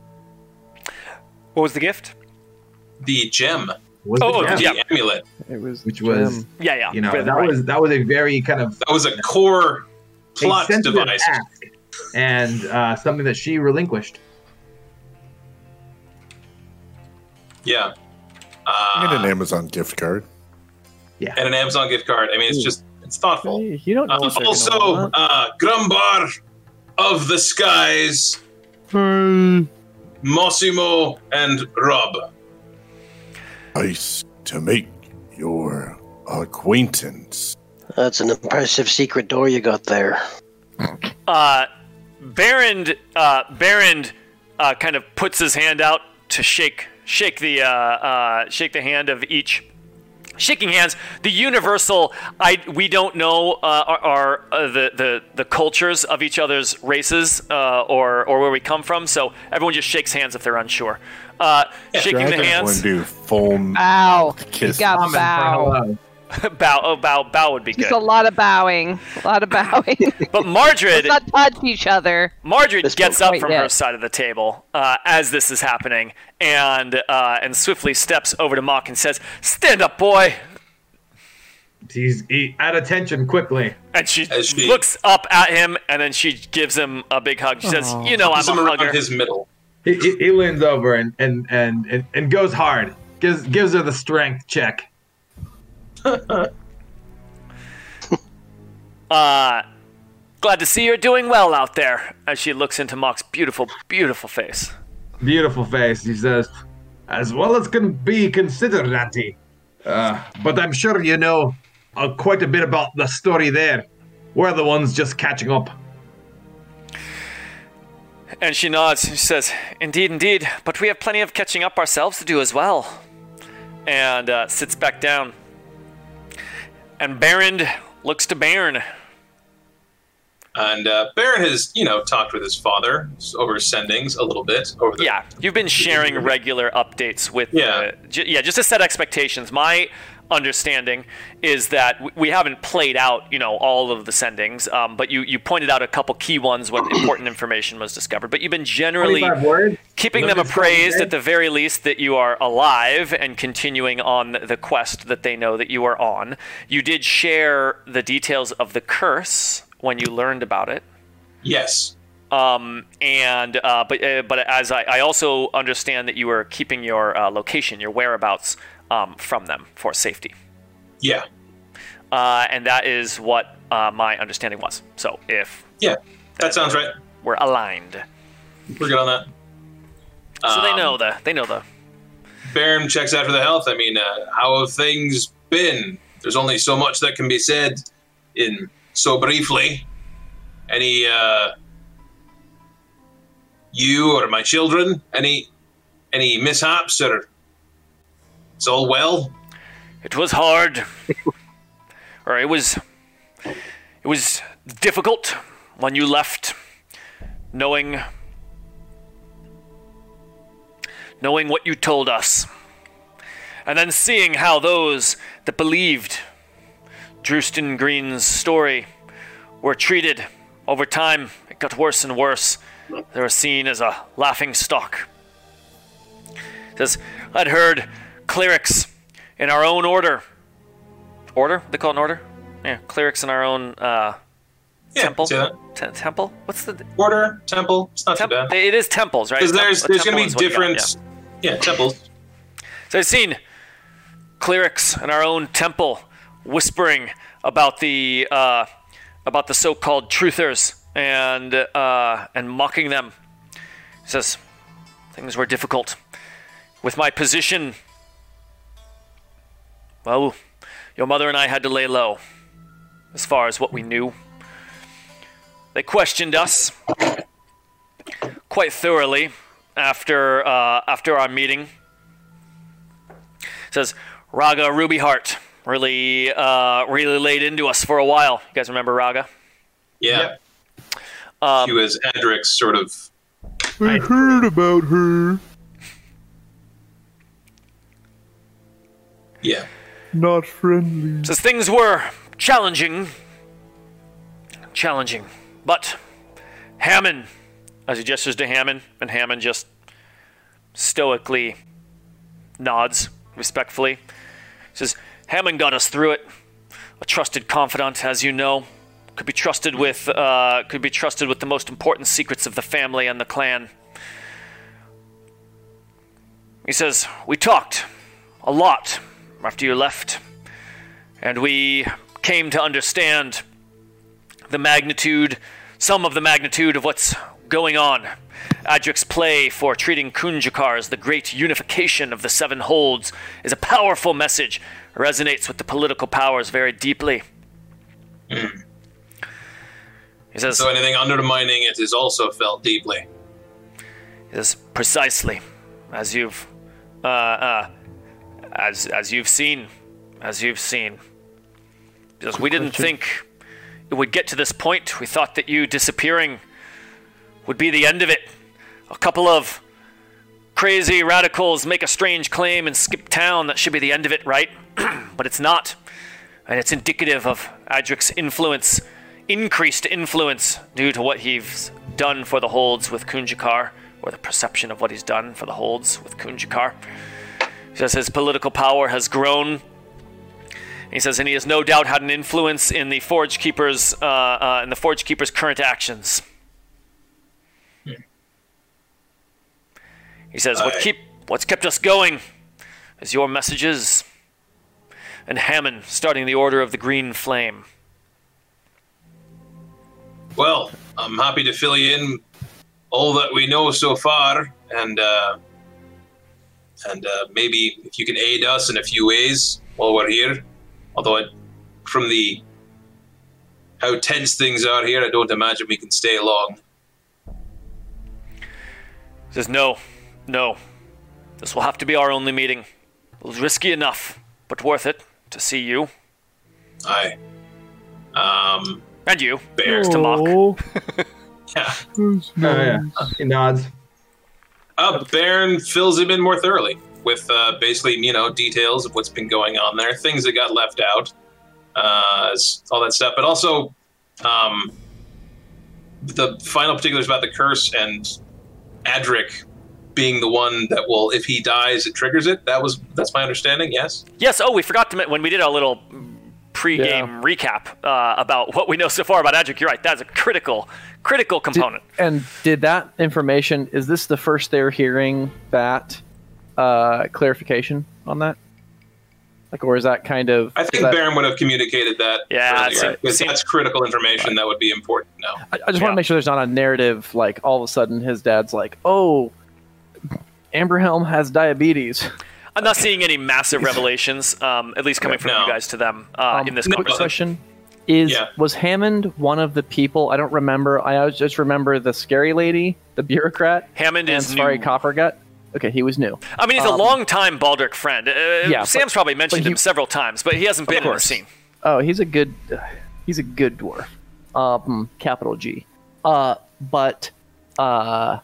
S1: What was the gift?
S2: The gem,
S4: Was
S1: Oh,
S4: the gem,
S2: the amulet.
S5: It was
S4: which was
S5: Jim.
S1: Yeah, yeah.
S4: you know
S1: right,
S4: that
S1: right.
S4: was that was a very kind of
S2: That was a core plot
S4: a
S2: device.
S4: ask and uh, something that she relinquished.
S2: Yeah.
S6: And an
S2: Uh,
S6: Amazon gift card. Yeah.
S2: And an Amazon gift card. I mean, it's just, it's thoughtful.
S5: Hey, You don't know
S2: Uh,
S5: what gonna
S2: also,
S5: want.
S2: uh, Grumbar of the Skies,
S8: Hi.
S2: Massimo, and Rob.
S6: Nice to make your acquaintance.
S7: That's an impressive secret door you got there.
S1: Uh, Baron, uh, Baron, uh, kind of puts his hand out to shake, shake the, uh, uh, shake the hand of each. Shaking hands. The universal, I we don't know uh, are, are uh, the, the the cultures of each other's races uh, or or where we come from. So everyone just shakes hands if they're unsure. Uh, shaking the hands.
S6: to do full
S3: Ow.
S6: kiss?
S3: You got
S4: Common
S3: bow.
S4: Hello.
S1: bow, oh, bow, bow would be
S3: Just
S1: good.
S3: a lot of bowing. A lot of bowing.
S1: But Margaret,
S3: not touch each other.
S1: Margaret
S7: This
S1: gets up from
S3: yet.
S1: her side of the table uh, as this is happening, and uh, and swiftly steps over to Mock and says, "Stand up, boy."
S4: He's he, at attention quickly.
S1: And she,
S2: she-
S1: looks up at him, and then she gives him a big hug. She says, "You know I'm
S2: Puts
S1: a
S2: around
S1: hugger."
S2: his middle.
S4: He, he, he leans over and, and, and, and, and goes hard. Gives gives her the strength check.
S1: Uh, glad to see you're doing well out there. As she looks into Mock's beautiful, beautiful face.
S4: Beautiful face. He says, as well as can be considered, Auntie. Uh, but I'm sure you know uh, quite a bit about the story there. We're the ones just catching up.
S1: And she nods. She says, "Indeed, indeed. But we have plenty of catching up ourselves to do as well." And uh, sits back down. And Baron looks to Baron.
S2: And uh, Baron has, you know, talked with his father over sendings a little bit over the
S1: Yeah, you've been sharing regular updates with.
S2: Yeah.
S1: Uh, j- yeah, just to set expectations. My understanding is that we haven't played out, you know, all of the sendings, um, but you you pointed out a couple key ones when important information was discovered. But you've been generally keeping them appraised at the very least that you are alive and continuing on the quest that they know that you are on. You did share the details of the curse when you learned about it.
S2: Yes.
S1: Um, and uh, but uh, but as I, I also understand that you were keeping your uh, location, your whereabouts um, from them for safety,
S2: Yeah.
S1: uh, and that is what uh, my understanding was. So if
S2: Yeah. That sounds right.
S1: we're aligned,
S2: We're good on that.
S1: so they
S2: Um,
S1: know the they know the
S2: Baron checks after the health. I mean, uh, how have things been? There's only so much that can be said in so briefly. Any, uh, you or my children? Any, any mishaps or it's all well?
S1: It was hard, or it was it was difficult when you left, knowing knowing what you told us, and then seeing how those that believed Drustin Green's story were treated over time. It got worse and worse. They were seen as a laughing stock. Says, I'd heard clerics in our own order. Order? They call it an order? Yeah, clerics in our own uh,
S2: Yeah,
S1: temple. temple? What's the
S2: Order, temple, it's not too bad.
S1: It is temples, right?
S2: Because there's there's going to be
S1: you got,
S2: different,
S1: yeah.
S2: yeah, temples.
S1: So I've seen clerics in our own temple whispering about the uh, about the so-called truthers and uh, and mocking them. He says things were difficult with my position. Well, your mother and I had to lay low as far as what we knew. They questioned us quite thoroughly after uh, after our meeting says Raga Ruby Heart really uh, really laid into us for a while. You guys remember Raga?
S2: Yeah.
S1: Um,
S2: he was Adric's sort of.
S8: I heard about her.
S2: Yeah.
S8: Not friendly.
S1: says things were challenging, challenging, but Hammond, as he gestures to Hammond, and Hammond just stoically nods respectfully, says Hammond got us through it. A trusted confidant, as you know, could be trusted with uh, could be trusted with the most important secrets of the family and the clan. He says we talked a lot after you left, and we came to understand the magnitude, some of the magnitude of what's going on. Adric's play for treating Kunjakar as the great unification of the Seven Holds is a powerful message, resonates with the political powers very deeply. He says,
S2: So anything undermining it is also felt deeply.
S1: is precisely as you've uh, uh, as as you've seen as you've seen. Because we didn't think it would get to this point. We thought that you disappearing would be the end of it. A couple of crazy radicals make a strange claim and skip town. That should be the end of it right? But it's not. And it's indicative of Adric's influence increased influence due to what he's done for the holds with Kunjakar, or the perception of what he's done for the holds with Kunjakar. He says his political power has grown. He says, and he has no doubt had an influence in the Forge Keeper's uh, uh, in the Forge Keeper's current actions. He says, what keep what's kept us going is your messages and Hammond starting the Order of the Green Flame.
S2: Well, I'm happy to fill you in all that we know so far, and uh, and uh, maybe if you can aid us in a few ways while we're here. Although, I, from the how tense things are here, I don't imagine we can stay long.
S1: He says, No, no. This will have to be our only meeting. It was risky enough, but worth it to see you
S2: Aye. Um.
S1: and you.
S2: Bear.
S1: to mock.
S8: Oh,
S2: Yeah.
S8: that's
S4: Oh, yeah. He nods.
S2: Uh, Baron fills him in more thoroughly with uh, basically, you know, details of what's been going on there, things that got left out, uh, all that stuff. But also, um, the final particulars about the curse and Adric being the one that will, if he dies, it triggers it. That was that's my understanding. Yes.
S1: Yes, oh, we forgot to when we did our little pre-game recap uh, about what we know so far about Adric. You're right. That's a critical, critical
S5: Did-
S1: component.
S5: and did that information? Is this the first they're hearing that uh, clarification on that? Like, or is that kind of?
S2: I think
S5: that-
S2: Baron would have communicated that.
S1: Yeah,
S2: earlier,
S1: it's-
S2: because
S1: seems-
S2: that's critical information that would be important to know.
S5: I, I just want to make sure there's not a narrative like all of a sudden his dad's like, oh, Amberhelm has diabetes.
S1: I'm not seeing any massive revelations, um, at least coming from
S2: No.
S1: you guys to them uh,
S5: Um,
S1: in this
S5: quick
S1: conversation.
S5: question is
S2: Yeah.
S5: was Hammond one of the people? I don't remember. I just remember the scary lady, the bureaucrat,
S1: Hammond
S5: and
S1: is
S5: Safari
S1: new.
S5: Coppergut. Okay, he was new.
S1: I mean, he's a
S5: Um,
S1: long-time Baldirk friend. Uh,
S5: Yeah,
S1: Sam's
S5: but-
S1: probably mentioned
S5: he-
S1: him several times, but he hasn't been in the scene.
S5: Oh, he's a good, he's a good dwarf. Um, capital G. Uh, but, uh,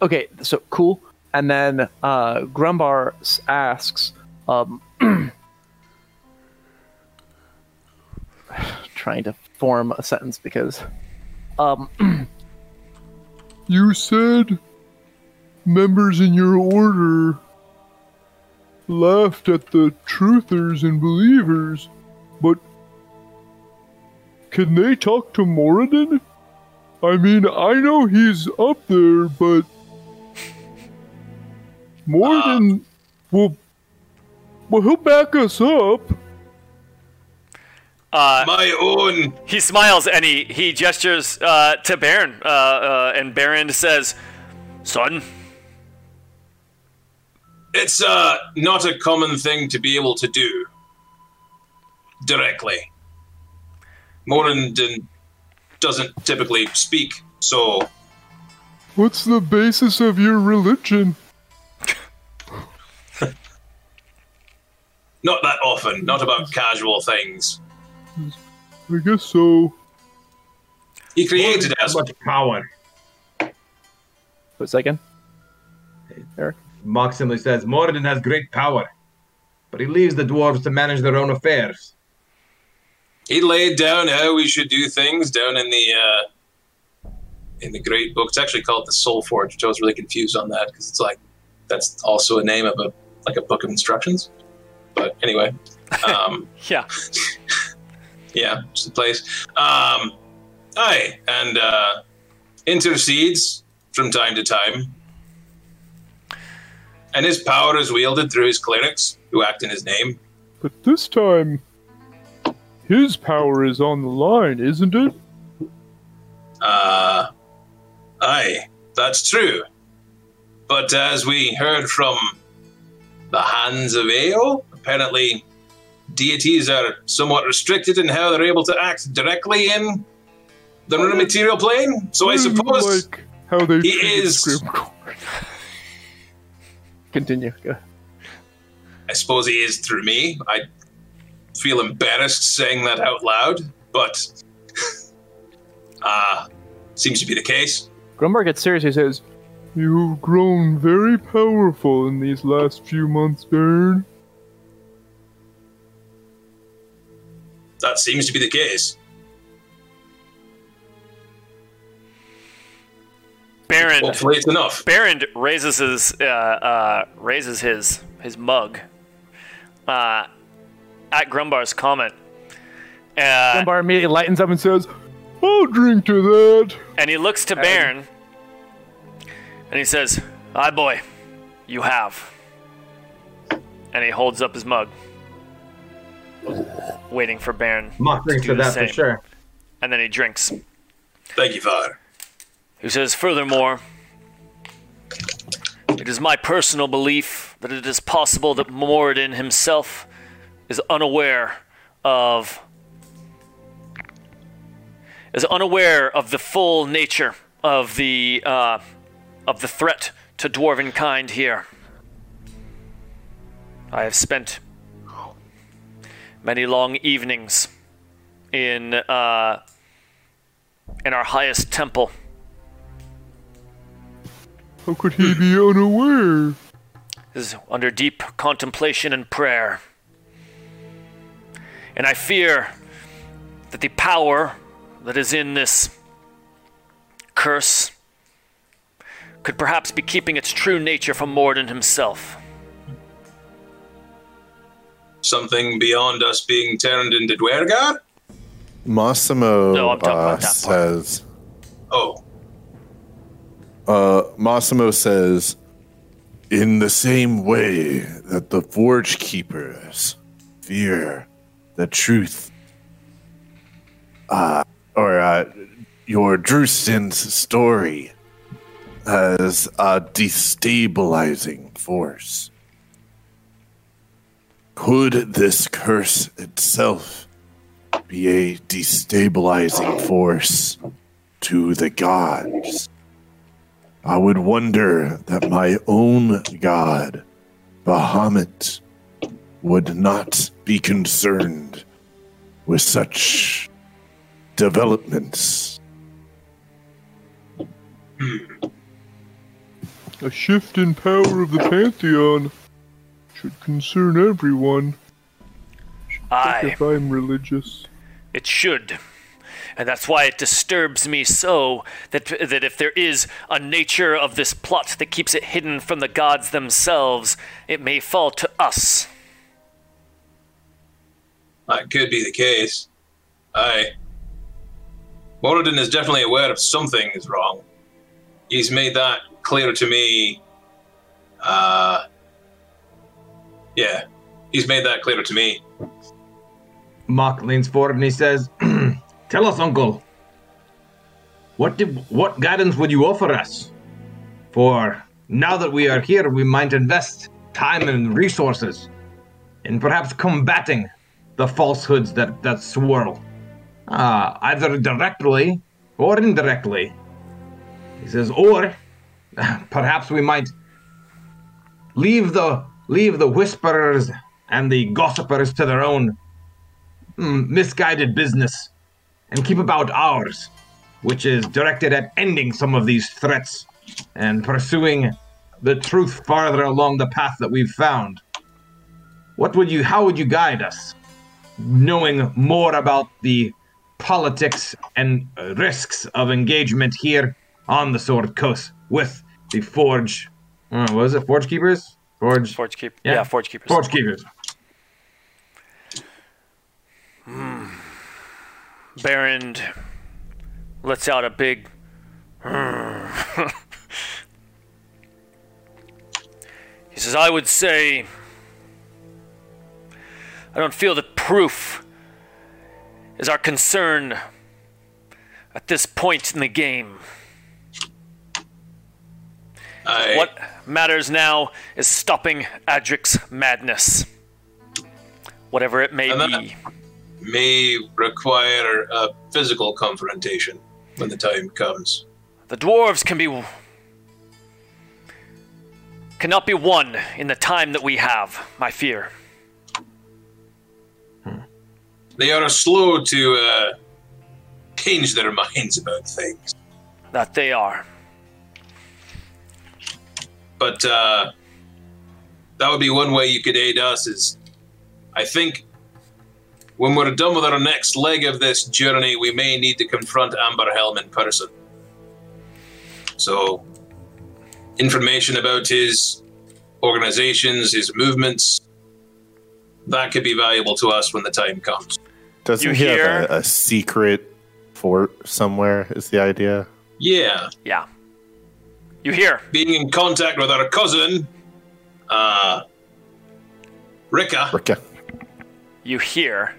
S5: okay, so cool. And then uh, Grumbar asks, um, trying to form a sentence because, um,
S8: You said members in your order laughed at the truthers and believers, but can they talk to Moradin? I mean, I know he's up there, but Moradin will. Well, he'll back us up.
S1: Uh,
S2: My own.
S1: he smiles and he, he gestures uh, to Baron, uh, uh, and Baron says, "Son,
S2: It's uh, not a common thing to be able to do directly. Moradin doesn't typically speak, so
S8: What's the basis of your religion?
S2: Not that often, not about casual things.
S8: I guess so.
S2: He created
S4: How
S2: us.
S4: much power?
S5: wait a second. Eric?
S4: Mock simply says, Moradin has great power, but he leaves the dwarves to manage their own affairs.
S2: He laid down how we should do things down in the uh, in the great book. It's actually called the Soul Forge, which I was really confused on that because it's like that's also a name of a like a book of instructions. But anyway, um,
S1: yeah,
S2: yeah, it's the place. Um, aye, and uh, intercedes from time to time. And his power is wielded through his clerics who act in his name.
S8: But this time, his power is on the line, isn't it?
S2: Uh, aye, that's true. But as we heard from the hands of Ao, apparently deities are somewhat restricted in how they're able to act directly in the material plane. So I suppose
S8: like how they
S2: he is-
S5: Continue. Go.
S2: I suppose he is through me. I feel embarrassed saying that out loud, but uh seems to be the case.
S5: Grumbar gets serious. He says,
S8: You've grown very powerful in these last few months, Baron.
S2: That seems to be the case.
S1: Baron
S2: Hopefully it's enough.
S1: Baron raises his uh, uh, raises his his mug uh, at Grumbar's comment. Uh,
S5: Grumbar immediately lightens up and says,
S8: I'll drink to that.
S1: and he looks to Baron and he says, "Aye, boy, you have." And he holds up his mug, waiting for Baron.
S4: Mock drinks
S1: do
S4: to
S1: the
S4: that for sure.
S1: And then he drinks.
S2: Thank you, Father.
S1: He says, Furthermore, it is my personal belief that it is possible that Moradin himself is unaware of is unaware of the full nature of the uh, of the threat to dwarven kind here. I have spent many long evenings in uh, in our highest temple.
S8: How could he be unaware?
S1: is under deep contemplation and prayer. And I fear that the power that is in this curse could perhaps be keeping its true nature from Moradin himself.
S2: Something beyond us being turned into Duergar?
S6: Massimo
S1: No,
S6: uh,
S1: about that part.
S6: says,
S2: Oh,
S6: uh, Massimo says, in the same way that the Forge Keepers fear the truth, uh, or uh, your Drustin's story as a destabilizing force. Could this curse itself be a destabilizing force to the gods? I would wonder that my own god, Bahamut, would not be concerned with such developments.
S8: A shift in power of the Pantheon should concern everyone.
S1: Aye.
S8: If I'm religious.
S1: It should. And that's why it disturbs me so that, that if there is a nature of this plot that keeps it hidden from the gods themselves, it may fall to us.
S2: that could be the case. Aye. Moradin is definitely aware of something is wrong. He's made that clear to me. Uh, yeah, he's made that clear to me.
S4: Mark leans forward and he says, "Tell us, Uncle. What did, what guidance would you offer us? For now that we are here, we might invest time and resources in perhaps combating the falsehoods that that swirl, uh, either directly or indirectly." He says, "Or perhaps we might leave the leave the whisperers and the gossipers to their own mm, misguided business and keep about ours, which is directed at ending some of these threats and pursuing the truth farther along the path that we've found. What would you how would you guide us knowing more about the politics and risks of engagement here on the Sword Coast with the Forge uh, what was it? Forge Keepers? Forge
S1: Forge keep,
S4: Yeah.
S1: yeah. Forge keepers.
S4: Forge Keepers. Hmm.
S1: Baron lets out a big. he says, I would say. I don't feel that proof is our concern at this point in the game.
S2: I,
S1: What matters now is stopping Adric's madness. Whatever it may be.
S2: may require a physical confrontation when the time comes.
S1: The dwarves can be cannot be won in the time that we have, my fear.
S2: They are slow to uh, change their minds about things.
S1: That they are.
S2: But uh, that would be one way you could aid us. Is I think when we're done with our next leg of this journey, we may need to confront Amber Helm in person. So, information about his organizations, his movements, that could be valuable to us when the time comes.
S6: Doesn't
S1: You
S6: he
S1: hear-
S6: have a, a secret fort somewhere? Is the idea?
S2: Yeah,
S1: Yeah. You hear?
S2: being in contact with our cousin, uh, Rika.
S6: Ricka.
S1: You hear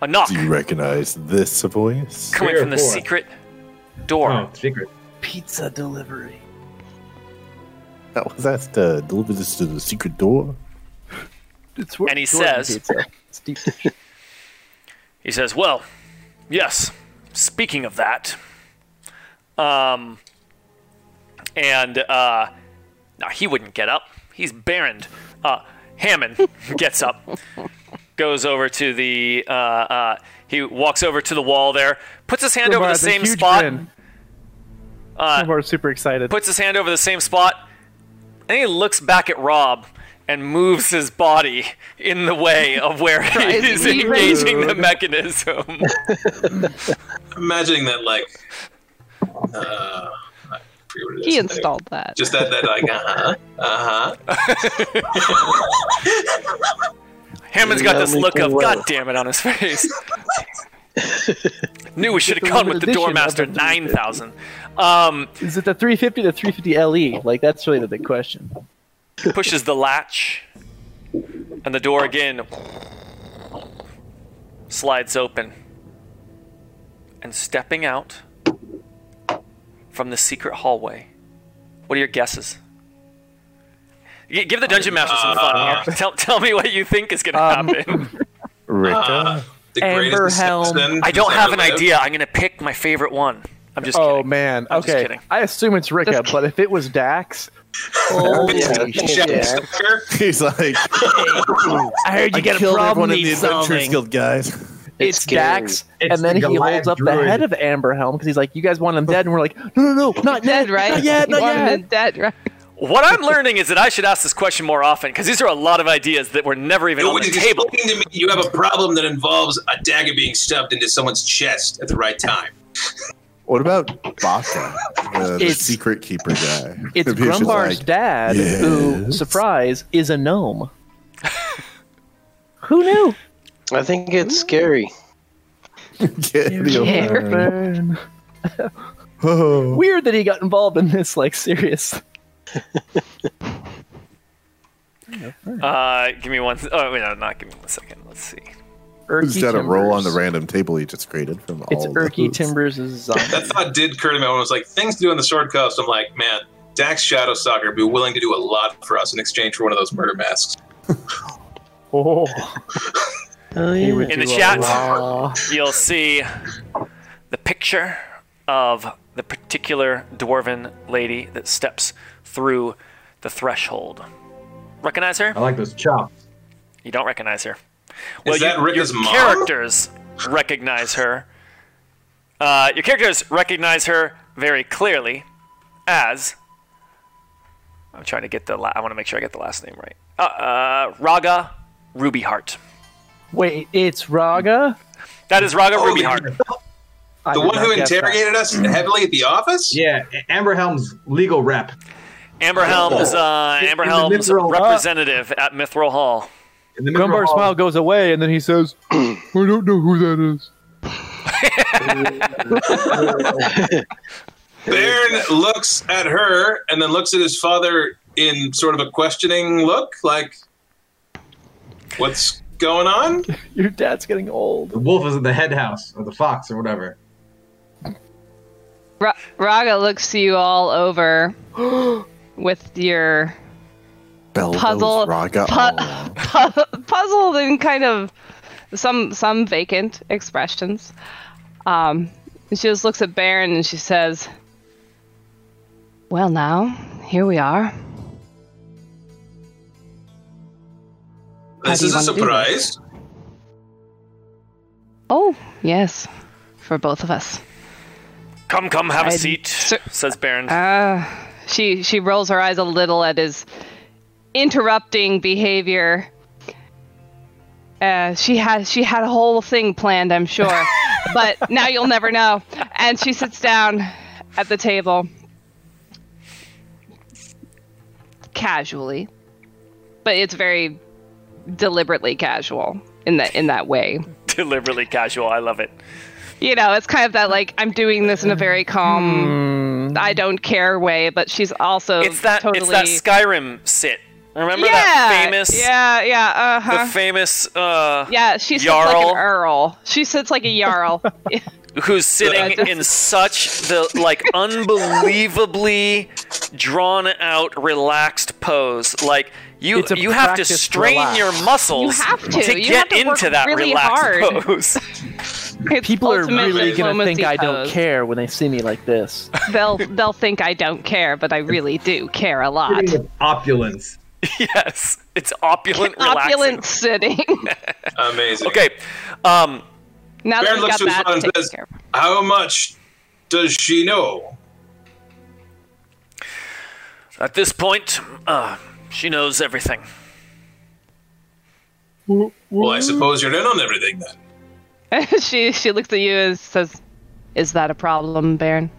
S1: a knock
S6: Do you recognize this voice?
S1: coming
S4: Three or
S1: from the
S4: four?
S1: secret door.
S4: Oh, secret.
S5: Pizza delivery.
S6: That was asked to deliver this to the secret door.
S5: It's
S1: And he
S5: Jordan
S1: says-
S5: pizza. It's deep dish.
S1: He says, "Well, yes. Speaking of that, um, and uh, now he wouldn't get up. He's Baron. Uh, Hammond gets up, goes over to the. Uh, uh, he walks over to the wall there, puts his hand over the same spot.
S5: grin.
S1: Uh,
S5: super excited.
S1: puts his hand over the same spot, and he looks back at Rob and moves his body in the way of where
S3: Right,
S1: he's
S3: he-
S1: engaging the mechanism.
S2: imagining that like uh I forget what it is.
S3: He
S2: Anyway,
S3: installed that.
S2: just that that like uh-huh uh-huh
S1: Hammond's got this look of
S7: making well.
S1: God damn it on his face. Knew we should have gone with the
S5: limited
S1: Doormaster 9000. Um,
S5: Is it the 350 to 350 LE? Like that's really the big question.
S1: Pushes the latch, and the door again slides open. And stepping out from the secret hallway. What are your guesses? G- Give the dungeon master some fun here. Tell, tell me what you think is going to
S5: Um,
S1: happen.
S6: Ricka?
S2: the
S5: Amber
S2: greatest
S5: Helm.
S2: assassin
S1: I don't
S2: who's
S1: have
S2: ever
S1: an
S2: lived.
S1: idea. I'm going to pick my favorite one. I'm just
S5: Oh
S1: kidding.
S5: man.
S1: I'm just
S5: okay.
S1: kidding.
S5: I assume it's Ricka, but if it was Dax, holy
S2: Shadow
S5: shit!
S2: Stalker?
S6: He's like,
S5: I heard you
S6: I
S5: get a
S6: killed
S5: problem.
S6: everyone in the
S5: Need
S6: Adventurers. Guild, guys.
S5: It's,
S7: scary.
S5: Dax,
S4: It's
S5: and then
S4: the
S5: he
S4: Goliath
S5: holds up
S4: druid.
S5: the head of Amber Helm because he's like, "You guys want him dead?" And we're like, "No, no, no, not
S3: dead, right?
S5: Not yet, not
S3: want him
S5: yet."
S3: dead, right?
S1: What I'm learning is that I should ask this question more often because these are a lot of ideas that were never even on the table.
S2: to me you have a problem that involves a dagger being stuffed into someone's chest at the right time.
S6: What about Baka, the, the secret keeper guy?
S5: It's
S6: If he was just
S5: Grumbar's
S6: like,
S5: dad, who, surprise, is a gnome. who knew?
S7: I think it's scary.
S6: Get the Oh.
S5: Weird that he got involved in this, like, serious.
S1: Uh, give me one. Oh, wait, no, not give me one second. Let's see.
S6: He's
S5: Erky
S6: got to roll on the random table he just created from all
S5: It's
S6: of
S5: Erky
S6: those.
S5: Timbers' zombie.
S2: That thought did occur to me when I was like, things to do in the sword coast. I'm like, man, Dax Shadow Stalker would be willing to do a lot for us in exchange for one of those murder masks.
S5: Oh,
S7: Oh,
S5: he
S7: yeah.
S5: would
S1: In the
S5: do
S1: chat.
S5: lot.
S1: You'll see the picture of the particular dwarven lady that steps through the threshold. Recognize her?
S4: I like those chops.
S1: You don't recognize her.
S2: Is that
S1: you,
S2: Ricka's
S1: your
S2: mom?
S1: characters recognize her. Uh, your characters recognize her very clearly as. I'm trying to get the. La- I want to make sure I get the last name right. Uh, uh, Raga Rubyheart.
S5: Wait, it's Raga?
S1: That is Raga
S2: Oh,
S1: Rubyheart.
S2: The one who
S5: guess that.
S2: interrogated us heavily at the office?
S4: Yeah, Amber Helm's legal rep.
S1: Amber Helm's. Uh, Amber Helm's representative at Mithril Hall.
S4: In the
S8: Grumbar's
S4: Mithril Hall-
S8: smile goes away, and then he says, I don't know who that is.
S2: Baron looks at her and then looks at his father in sort of a questioning look, like, what's going on?
S5: Your dad's getting old.
S4: The wolf is in the head house or the fox or whatever.
S3: Ra- Raga looks to you all over with your
S6: Bellows
S3: Puzzle-
S6: Raga.
S3: pu-
S6: oh.
S3: pu- puzzled and kind of some some vacant expressions. Um, and she just looks at Baron and she says, "Well, now here we are.
S2: This is a surprise.
S3: Oh, yes, for both of us."
S1: Come, come, have a
S3: I'd-
S1: seat,
S3: Sir-
S1: says Baron.
S3: Uh, she she rolls her eyes a little at his interrupting behavior. Uh, she had she had a whole thing planned, I'm sure, but now you'll never know. And she sits down at the table, casually, but it's very deliberately casual in that in that way.
S1: Deliberately casual. I love it.
S3: You know, it's kind of that like I'm doing this in a very calm, I don't care way, but she's also
S1: It's that.
S3: totally
S1: It's that Skyrim sit. Remember
S3: yeah,
S1: that famous.
S3: Yeah, yeah, uh
S1: The famous. Uh,
S3: yeah, she sits like
S1: Jarl.
S3: an earl. She sits like a jarl.
S1: who's sitting
S3: just-
S1: in such the like unbelievably drawn out relaxed pose like you you have to strain
S5: relax.
S1: your muscles
S3: You have to. You
S1: get
S3: have to
S1: into that
S3: really
S1: relaxed
S3: hard.
S1: pose
S3: It's
S5: People are really gonna think
S3: diplomacy
S5: I don't care when they see me like this.
S3: They'll they'll think I don't care, but I really do care a lot.
S4: Opulence.
S1: yes it's opulent relaxing
S3: Opulent sitting.
S2: Amazing.
S1: okay um
S3: now that
S2: Baron
S3: we
S2: looks
S3: got
S2: to
S3: that
S2: and says,
S3: care.
S2: How much does she know?
S1: at this point uh she knows everything
S2: Well, I suppose you're in on everything then.
S3: she she looks at you and says, "Is that a problem, Baron?"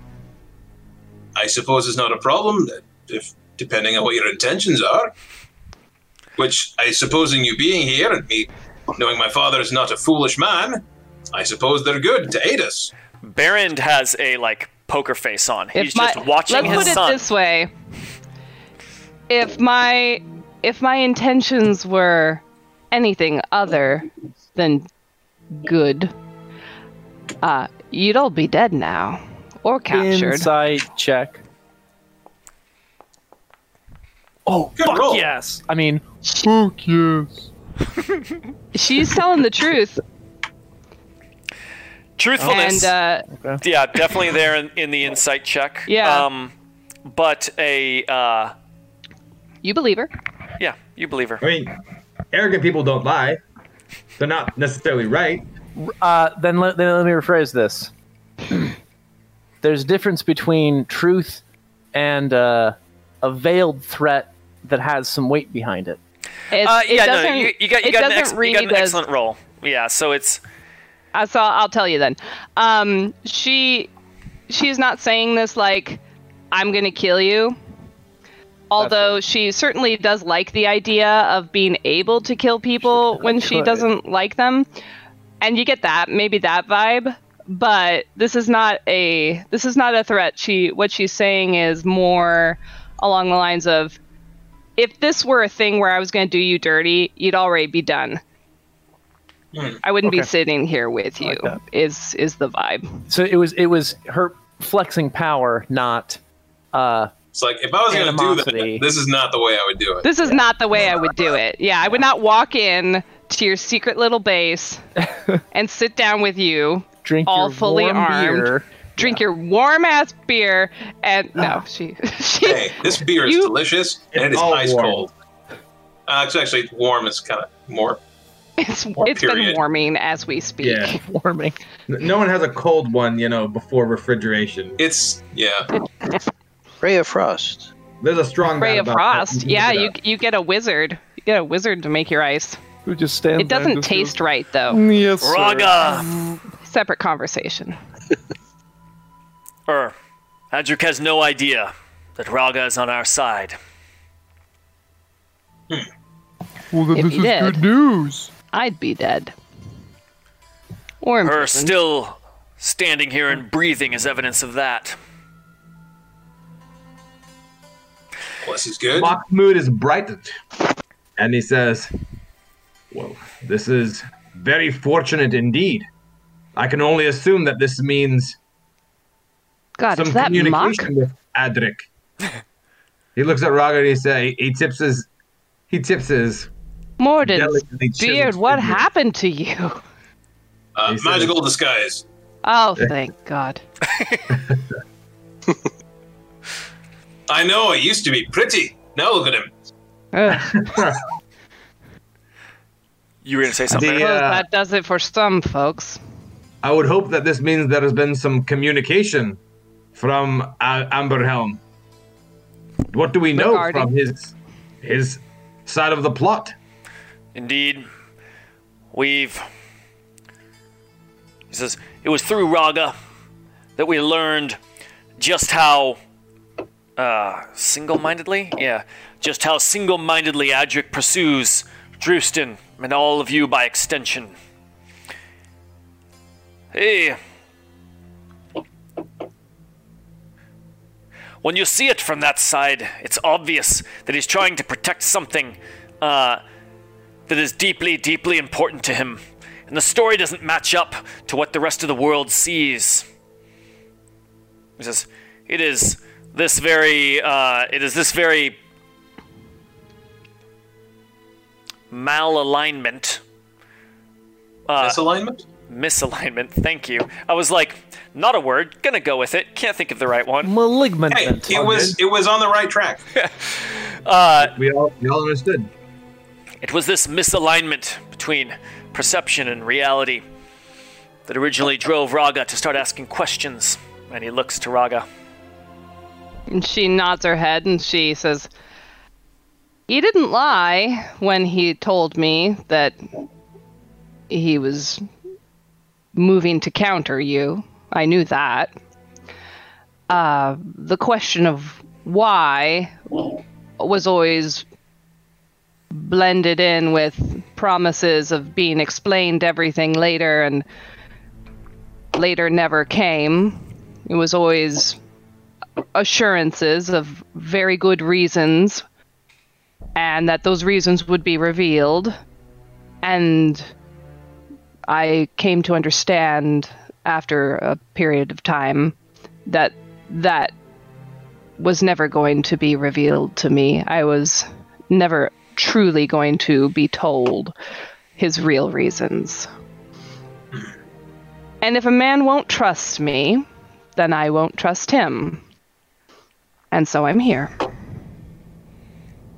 S2: I suppose it's not a problem, if depending on what your intentions are. Which I suppose, in you being here and me knowing my father is not a foolish man, I suppose they're good to aid us.
S1: Baron has a like poker face on he's
S3: If my-
S1: just watching
S3: let's
S1: his
S3: put
S1: son
S3: it this way: if my if my intentions were anything other than good, uh, you'd all be dead now or captured.
S5: Insight check. Oh,
S2: Good
S5: fuck
S2: roll.
S5: yes! I mean,
S8: Fuck yes.
S3: She's telling the truth,
S1: truthfulness
S3: and uh,
S1: yeah definitely there in, in the insight check
S3: Yeah.
S1: um but a uh
S3: you believe her.
S1: yeah you believe her
S4: I mean, arrogant people don't lie. They're not necessarily right.
S5: uh, then let, then let me rephrase this. There's a difference between truth and uh, a veiled threat that has some weight behind it.
S3: It,
S1: Uh,
S3: it
S1: yeah, no,
S3: doesn't,
S1: you, you got you
S3: it
S1: got an, ex- you got an
S3: as
S1: excellent roll. Yeah, so it's
S3: Uh, so I'll tell you then. Um, she she's not saying this like I'm gonna kill you. Although she certainly does like the idea of being able to kill people when she
S5: could.
S3: doesn't like them, and you get that maybe that vibe. But this is not a this is not a threat. She what she's saying is more along the lines of, if this were a thing where I was going to do you dirty, you'd already be done. I wouldn't be sitting here with you.
S5: that.
S3: is is the vibe?
S5: So it was it was her flexing power, not uh,
S2: It's like if I was going to do
S5: Animosity.
S2: that, this is not the way I would do it.
S3: This is not the way I would do it. Yeah, I would not walk in to your secret little base and sit down with you,
S5: drink
S3: All
S5: your
S3: fully
S5: warm
S3: armed.
S5: beer.
S3: Drink your warm ass beer, and no, she she
S2: hey, this beer is
S3: You-
S2: delicious and it is
S4: all
S2: ice
S4: warm.
S2: cold. Uh, it's actually warm. It's kind of more.
S3: it's it's been warming as we speak.
S4: Yeah.
S5: warming.
S4: No one has a cold one, you know, before refrigeration.
S2: It's yeah.
S7: Ray of Frost.
S4: There's a strong
S3: Ray of
S4: about that.
S3: Frost. Yeah, you you get a wizard. You get a wizard to make your ice.
S8: Who just stands
S3: It doesn't taste
S8: goes,
S3: right though.
S8: "Mm, Yes, sir."
S1: Raga.
S3: Separate conversation.
S1: Er, Adric has no idea that Raga is on our side.
S8: Well, then
S3: If
S8: this is
S3: did.
S8: good news.
S3: I'd be dead. Or
S1: Her
S3: prison.
S1: still standing here and breathing is evidence of that.
S2: Well, this is good.
S4: Mahmoud is brightened. And he says, Well, this is very fortunate indeed. I can only assume that this means
S3: God,
S4: some
S3: is that Muck?
S4: communication with Adric. he looks at Raga and he say he tips his he tips his
S3: Moradin,
S4: delicately chiseled
S3: beard, what
S4: fingers.
S3: happened to you?
S2: Uh,
S4: He said-
S2: magical disguise.
S3: Oh, thank God.
S2: I know, it used to be pretty. Now look at him.
S1: You were gonna say something.
S4: The, uh,
S3: that does it for some folks.
S4: I would hope that this means there has been some communication from uh, Amberhelm. What do we know
S3: Regarding-
S4: from his his side of the plot?
S1: Indeed, we've. He says it was through Raga that we learned just how uh, single-mindedly, yeah, just how single-mindedly Adric pursues Drustin and all of you by extension. Hey. When you see it from that side, it's obvious that he's trying to protect something uh, that is deeply, deeply important to him. And the story doesn't match up to what the rest of the world sees. He says, it is this very, uh, it is this very malalignment. Uh,
S2: Misalignment?
S1: misalignment, thank you. I was like, not a word, gonna go with it. Can't think of the right one.
S5: Malignant.
S2: Hey, it was it was on the right track.
S4: Uh, we all we all understood.
S1: It was this misalignment between perception and reality that originally drove Raga to start asking questions. And he looks to Raga.
S3: And she nods her head and she says, He didn't lie when he told me that he was moving to counter you. I knew that. Uh, the question of why was always blended in with promises of being explained everything later, and later never came. It was always assurances of very good reasons and that those reasons would be revealed and i came to understand after a period of time that that was never going to be revealed to me i was never truly going to be told his real reasons and if a man won't trust me then i won't trust him and so I'm here.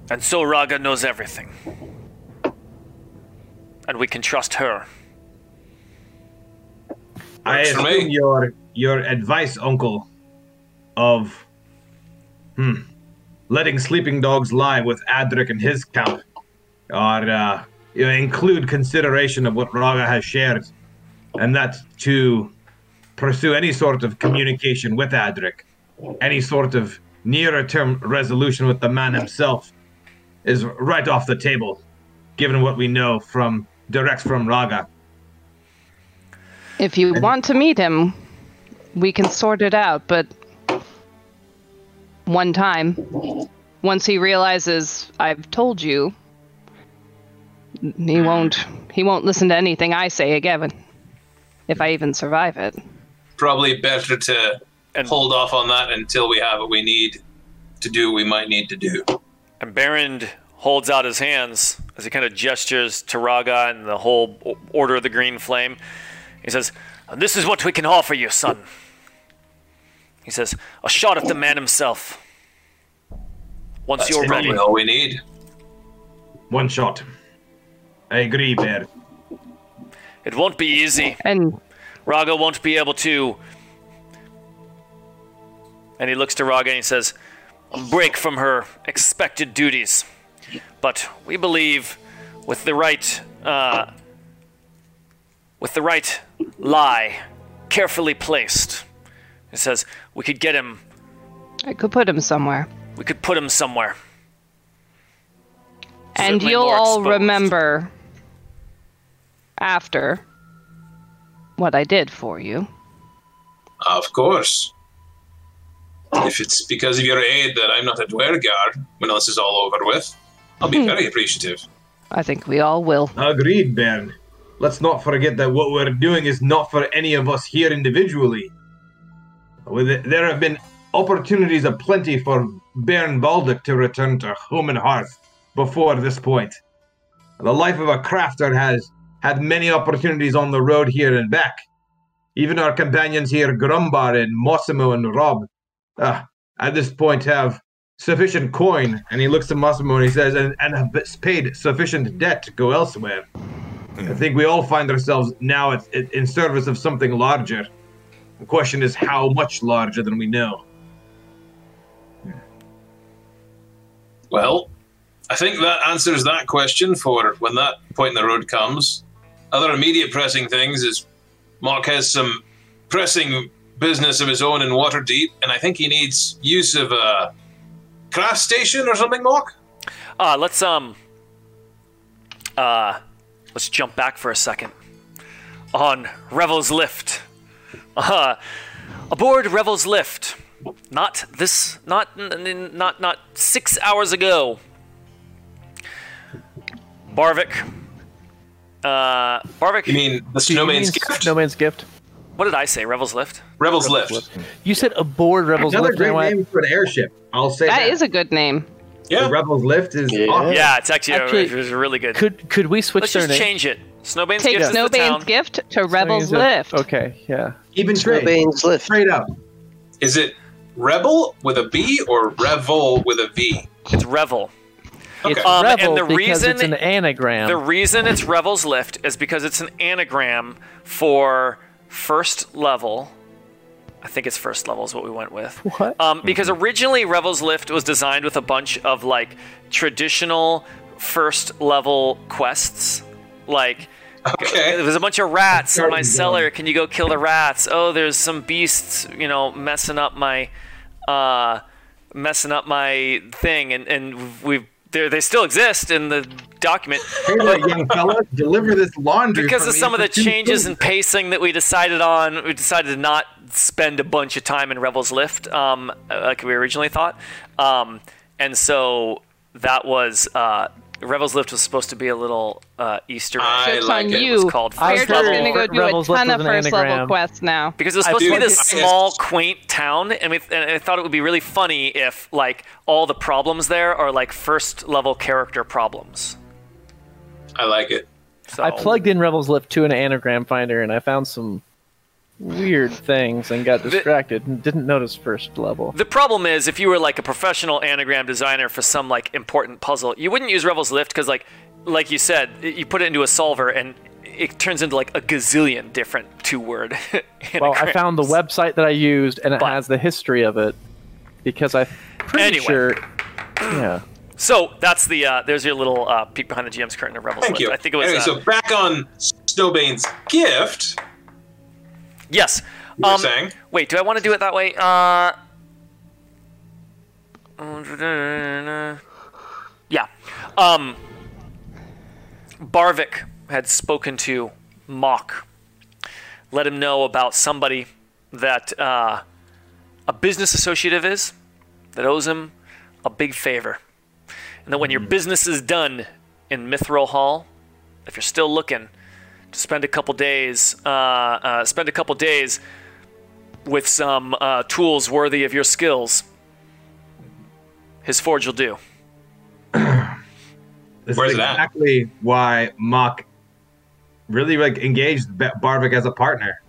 S1: And so Raga knows everything. And we can trust her.
S4: I assume your your advice, Uncle, of hmm, letting sleeping dogs lie with Adric and his camp, are uh, include consideration of what Raga has shared, and that to pursue any sort of communication with Adric, any sort of nearer term resolution with the man himself, is right off the table, given what we know from direct from Raga.
S3: If you want to meet him, we can sort it out, but one time, once he realizes I've told you, he won't he won't listen to anything I say again. If I even survive it.
S2: Probably better to
S1: And-
S2: hold off on that until we have what we need to do. what We might need to do.
S1: And Barrand holds out his hands as he kind of gestures to Raga and the whole Order of the Green Flame. He says, This is what we can offer you, son. He says, A shot at the man himself. Once
S2: That's
S1: you're
S2: probably
S1: ready.
S2: all we need.
S4: One shot. I agree, Bear.
S1: It won't be easy.
S3: And
S1: Raga won't be able to. And he looks to Raga and he says, break from her expected duties. But we believe with the right, uh, with the right lie, carefully placed, he says, we could get him,
S3: I could put him somewhere.
S1: we could put him somewhere.
S3: And
S1: Certainly
S3: you'll all remember after what I did for you.
S2: Of course. If it's because of your aid that I'm not a Duergar when this is all over with, I'll be hmm. very appreciative.
S3: I think we all will.
S4: Agreed, Ben. Let's not forget that what we're doing is not for any of us here individually. There have been opportunities aplenty for Baron Baldirk to return to home and hearth before this point. The life of a crafter has had many opportunities on the road here and back. Even our companions here, Grumbar and Massimo and Rob, uh, at this point have sufficient coin. And he looks to Massimo and he says, and, and have paid sufficient debt to go elsewhere. I think we all find ourselves now at, at, in service of something larger. The question is how much larger than we know.
S2: Well, I think that answers that question for when that point in the road comes. Other immediate pressing things is Mark has some pressing business of his own in Waterdeep, and I think he needs use of a craft station or something, Mark?
S1: Uh, let's um uh let's jump back for a second. On Revel's lift. Uh aboard Revel's lift. Not this not n- n- not not 6 hours ago. Barvik uh Barvik
S2: You mean the
S5: Do you mean
S2: snowman's gift?
S5: Snowman's gift.
S1: what did I say? Revel's lift?
S2: Rebel's lift.
S5: You said aboard Rebels
S4: Another
S5: Lift.
S4: great
S5: I went,
S4: name for an airship. I'll say that.
S3: That is a good name.
S4: The
S2: Yeah.
S4: Rebels Lift is
S7: Yeah.
S4: awesome.
S1: Yeah, it's actually,
S5: Actually,
S1: it was really good.
S5: Could could we switch
S1: Let's
S5: their
S1: just
S5: name?
S1: change it. Snowbane's
S3: Take
S1: gift is
S3: Snowbane's gift to Rebel's
S5: Snowbane's
S3: Lift.
S5: Okay, yeah.
S4: Even trade.
S7: Bane's lift.
S4: Straight up.
S2: Is it Rebel with a B or Revel with a V?
S1: It's Revel.
S5: It's
S2: Okay.
S1: Um, and the
S5: because
S1: reason-
S5: it's an anagram.
S1: The reason it's Revel's Lift is because it's an anagram for first level. I think it's first level is what we went with.
S5: What?
S1: Um, because originally Revel's Lift was designed with a bunch of like traditional first level quests, like.
S2: Okay.
S1: There's a bunch of rats in my cellar. Can you go kill the rats? Oh, there's some beasts, you know, messing up my, uh, messing up my thing, and and we've they they still exist in the document.
S4: Hey there, young fella, deliver this laundry
S1: because
S4: for
S1: of
S4: me
S1: some of the changes in pacing that we decided on, we decided to not spend a bunch of time in Rebels Lift um, like we originally thought. Um, and so that was uh, Rebels Lift was supposed to be a little uh, Easter egg.
S2: I
S3: Joke's
S2: like
S3: on
S2: it.
S1: It
S3: you.
S1: was called
S5: I
S3: We're just gonna go do
S5: Rebels
S3: a ton of
S5: was an
S3: first level quests now.
S1: because it was supposed to be this small, quaint town, and, we, and I thought it would be really funny if like all the problems there are like first level character problems.
S2: I like it.
S1: So
S5: I plugged in Rebels Lift to an anagram finder and I found some weird things and got distracted and didn't notice first level.
S1: The problem is, if you were like a professional anagram designer for some like important puzzle, you wouldn't use Revel's Lift because, like, like you said, you put it into a solver and it turns into like a gazillion different two-word.
S5: Well, I found the website that I used and it
S1: But-
S5: has the history of it because I'm pretty
S1: Anyway.
S5: sure. Yeah.
S1: So that's the uh, there's your little uh, peek behind the GM's curtain of Revel's
S2: Thank you.
S1: I think it was
S2: Anyway,
S1: uh,
S2: so back on Snowbane's gift.
S1: yes. Um,
S2: saying?
S1: Wait, do I want to do it that way? Uh, yeah. Um, Barvik had spoken to Mock, let him know about somebody that uh, a business associate of his that owes him a big favor. And that when your business is done in Mithril Hall, if you're still looking to spend a couple days, uh, uh, spend a couple days with some uh, tools worthy of your skills, his forge will do.
S4: This
S2: Where's
S4: is
S2: it at?
S4: exactly why Mock really like engaged Barvik as a partner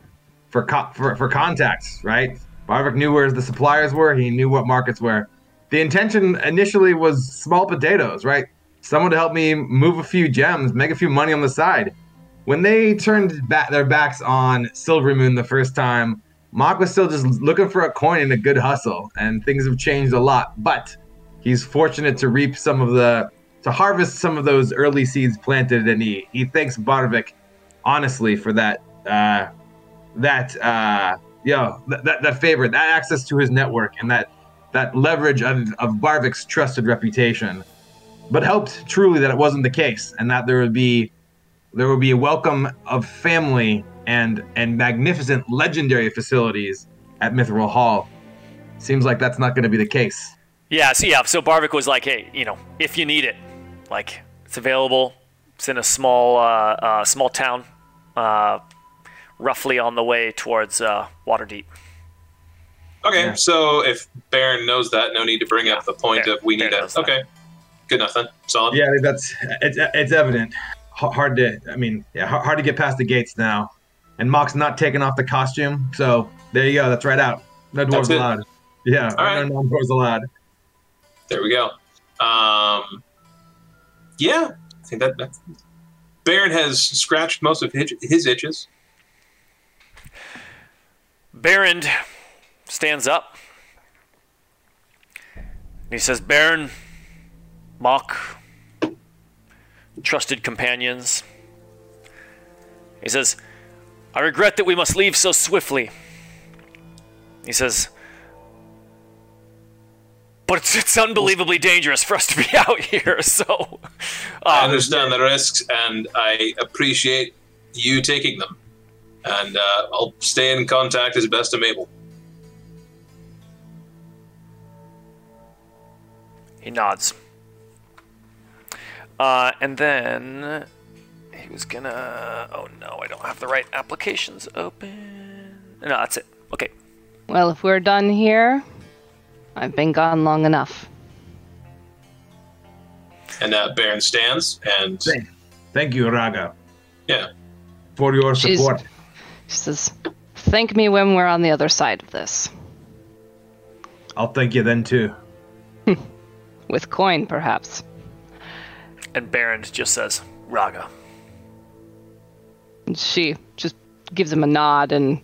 S4: for, co- for for contacts. Right, Barvik knew where the suppliers were. He knew what markets were. The intention initially was small potatoes. Right, someone to help me move a few gems, make a few money on the side. When they turned back their backs on Silverymoon the first time, Mock was still just looking for a coin and a good hustle, and things have changed a lot. But he's fortunate to reap some of the to harvest some of those early seeds planted, and he he thanks Barvik honestly for that uh, that uh, that, that that favor, that access to his network, and that that leverage of of Barvik's trusted reputation. But helped truly that it wasn't the case, and that there would be there would be a welcome of family and and magnificent legendary facilities at Mithril Hall. Seems like that's not going to be the case.
S1: Yeah, so yeah, so Barvik was like, hey, you know, if you need it, like it's available. It's in a small uh, uh, small town, uh, roughly on the way towards uh, Waterdeep.
S2: Okay,
S4: Yeah.
S2: so if Baron knows that, no need to bring up the point
S1: Baron-
S2: of we need
S1: Baron
S2: to.
S1: knows that.
S2: Okay, good enough then. Solid.
S4: Yeah, that's it's it's evident. Hard to, I mean, yeah, hard to get past the gates now. And Mock's not taking off the costume, so there you go. That's right out. No dwarves allowed. Yeah,
S2: All right.
S4: no non-dwarves allowed.
S2: There we go. Um, yeah, I think that, that Baron has scratched most of his, his itches.
S1: Baron stands up. And he says, Baron, Mock, trusted companions. He says, I regret that we must leave so swiftly. He says, but it's, it's unbelievably dangerous for us to be out here, so.
S2: I
S1: Uh,
S2: understand the risks, and I appreciate you taking them. And uh, I'll stay in contact as best I'm able.
S1: He nods. Uh, and then he was gonna. Oh no, I don't have the right applications open. No, that's it. Okay.
S3: Well, if we're done here, I've been gone long enough.
S2: And uh, Baron stands, and
S4: Thank, thank you, Raga,
S2: yeah,
S4: for your
S3: She's-
S4: support.
S3: She says, Thank me when we're on the other side of this.
S4: I'll thank you then too.
S3: With coin, perhaps.
S1: And Baron just says, Raga.
S3: And she just gives him a nod and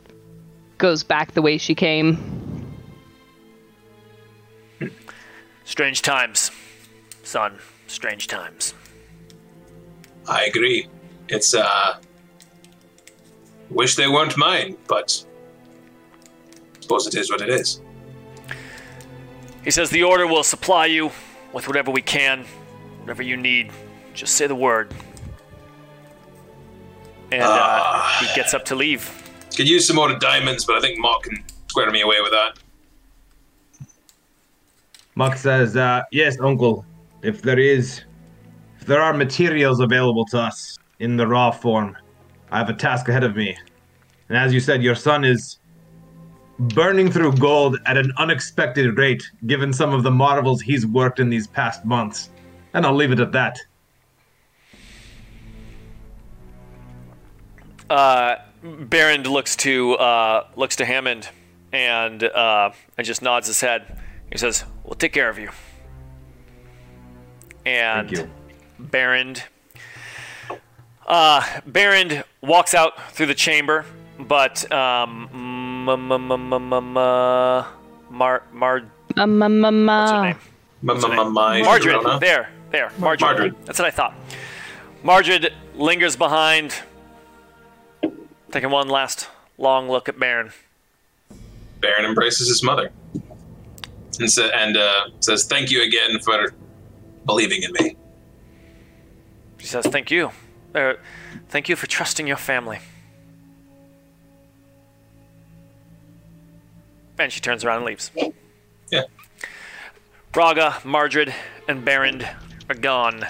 S3: goes back the way she came.
S1: Strange times, son. Strange times.
S2: I agree. It's uh, wish they weren't mine, but suppose it is what it is.
S1: He says the order will supply you with whatever we can, whatever you need. Just say the word. And uh,
S2: Ah.
S1: he gets up to leave.
S2: Could use some more diamonds, but I think Mark can square me away with that.
S4: Mark says, uh, "Yes, Uncle. If there is, if there are materials available to us in the raw form, I have a task ahead of me. And as you said, your son is burning through gold at an unexpected rate, given some of the marvels he's worked in these past months. And I'll leave it at that."
S1: Uh, Baron looks to uh, looks to Hammond and uh, and just nods his head. He says, "We'll take care of you." And
S4: Thank you.
S1: Baron uh, Baron walks out through the chamber, but um, Mar Mar what's her name?
S2: My,
S1: What's her name?
S2: my,
S1: Margaret. There, there. Margaret.
S2: Margaret.
S1: That's what I thought. Margaret lingers behind, taking one last long look at Baron.
S2: Baron embraces his mother and, sa- and uh, says, "Thank you again for believing in me."
S1: She says, "Thank you. Er, thank you for trusting your family." And she turns around and leaves.
S2: Yeah.
S1: Braga, Margaret, and Baron are gone,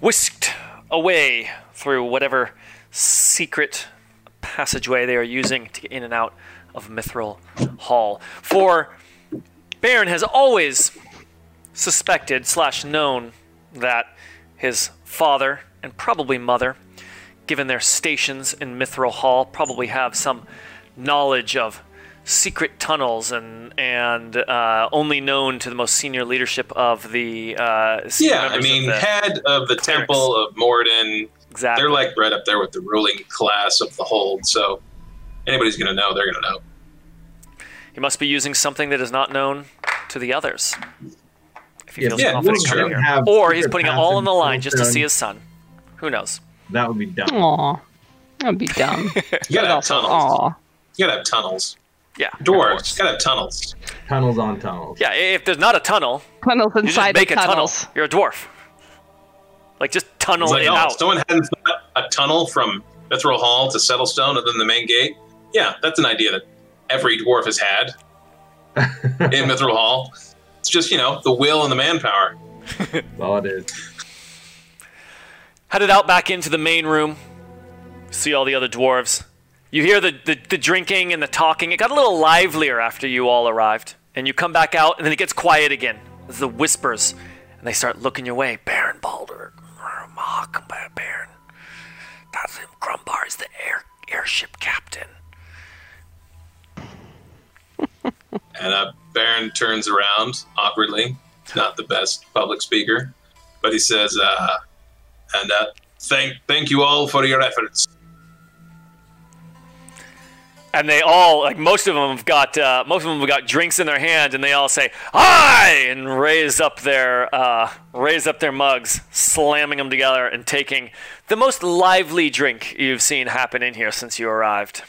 S1: whisked away through whatever secret passageway they are using to get in and out of Mithril Hall. For Baron has always suspected slash known that his father and probably mother, given their stations in Mithril Hall, probably have some knowledge of secret tunnels and and uh, only known to the most senior leadership of the uh, senior
S2: Yeah, I
S1: members of
S2: mean,
S1: the-
S2: head of the Temple of Moradin.
S1: exactly.
S2: They're like right up there with the ruling class of the hold. So anybody's gonna know. They're gonna know.
S1: he must be using something that is not known to the others. If he
S4: Yeah,
S1: feels
S2: yeah,
S1: confident
S2: that's
S1: coming here. Or he's putting it all on
S4: in
S1: the line just to see his son. Who knows?
S4: That would be dumb.
S3: Aw. That'd be dumb.
S2: You gotta have tunnels.
S3: Aw.
S2: You gotta have tunnels.
S1: Yeah,
S2: Dwarves. You gotta have tunnels.
S4: Tunnels on tunnels.
S1: Yeah, if there's not a tunnel,
S3: Tunnels inside
S1: you just make
S3: of
S1: a
S3: tunnels.
S1: tunnel. You're a dwarf. Like just tunnel
S2: It's like,
S1: it
S2: oh,
S1: out.
S2: someone hadn't thought a tunnel from Mithril Hall to Settlestone and then the main gate. Yeah, that's an idea that every dwarf has had in Mithril Hall. It's just, you know, the will and the manpower.
S4: That's all it is.
S1: headed out back into the main room. See all the other dwarves. You hear the, the, the drinking and the talking. It got a little livelier after you all arrived. And you come back out, and then it gets quiet again. There's the whispers, and they start looking your way. Baron Baldirk, Baron. That's him. Grumbar is the air airship captain.
S2: And uh, Baron turns around awkwardly. Not the best public speaker, but he says, uh, "And uh, thank thank you all for your efforts."
S1: And they all like most of them have got uh, most of them have got drinks in their hand and they all say "Hi!" and raise up their uh, raise up their mugs, slamming them together and taking the most lively drink you've seen happen in here since you arrived.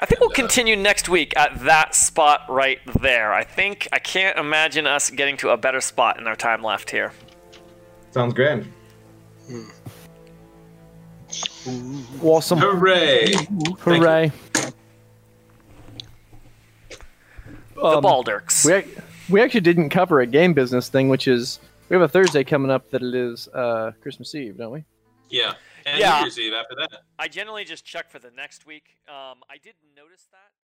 S1: I think we'll continue next week at that spot right there. I think I can't imagine us getting to a better spot in our time left here.
S4: Sounds great.
S5: Awesome.
S2: Hooray!
S5: Hooray.
S1: The
S5: Um,
S1: Baldirks.
S5: We, we actually didn't cover a game business thing, which is we have a Thursday coming up that it is uh, Christmas Eve, don't we?
S2: Yeah, and
S1: Yeah.
S2: New Year's Eve after that.
S1: I generally just check for the next week. Um, I did notice that.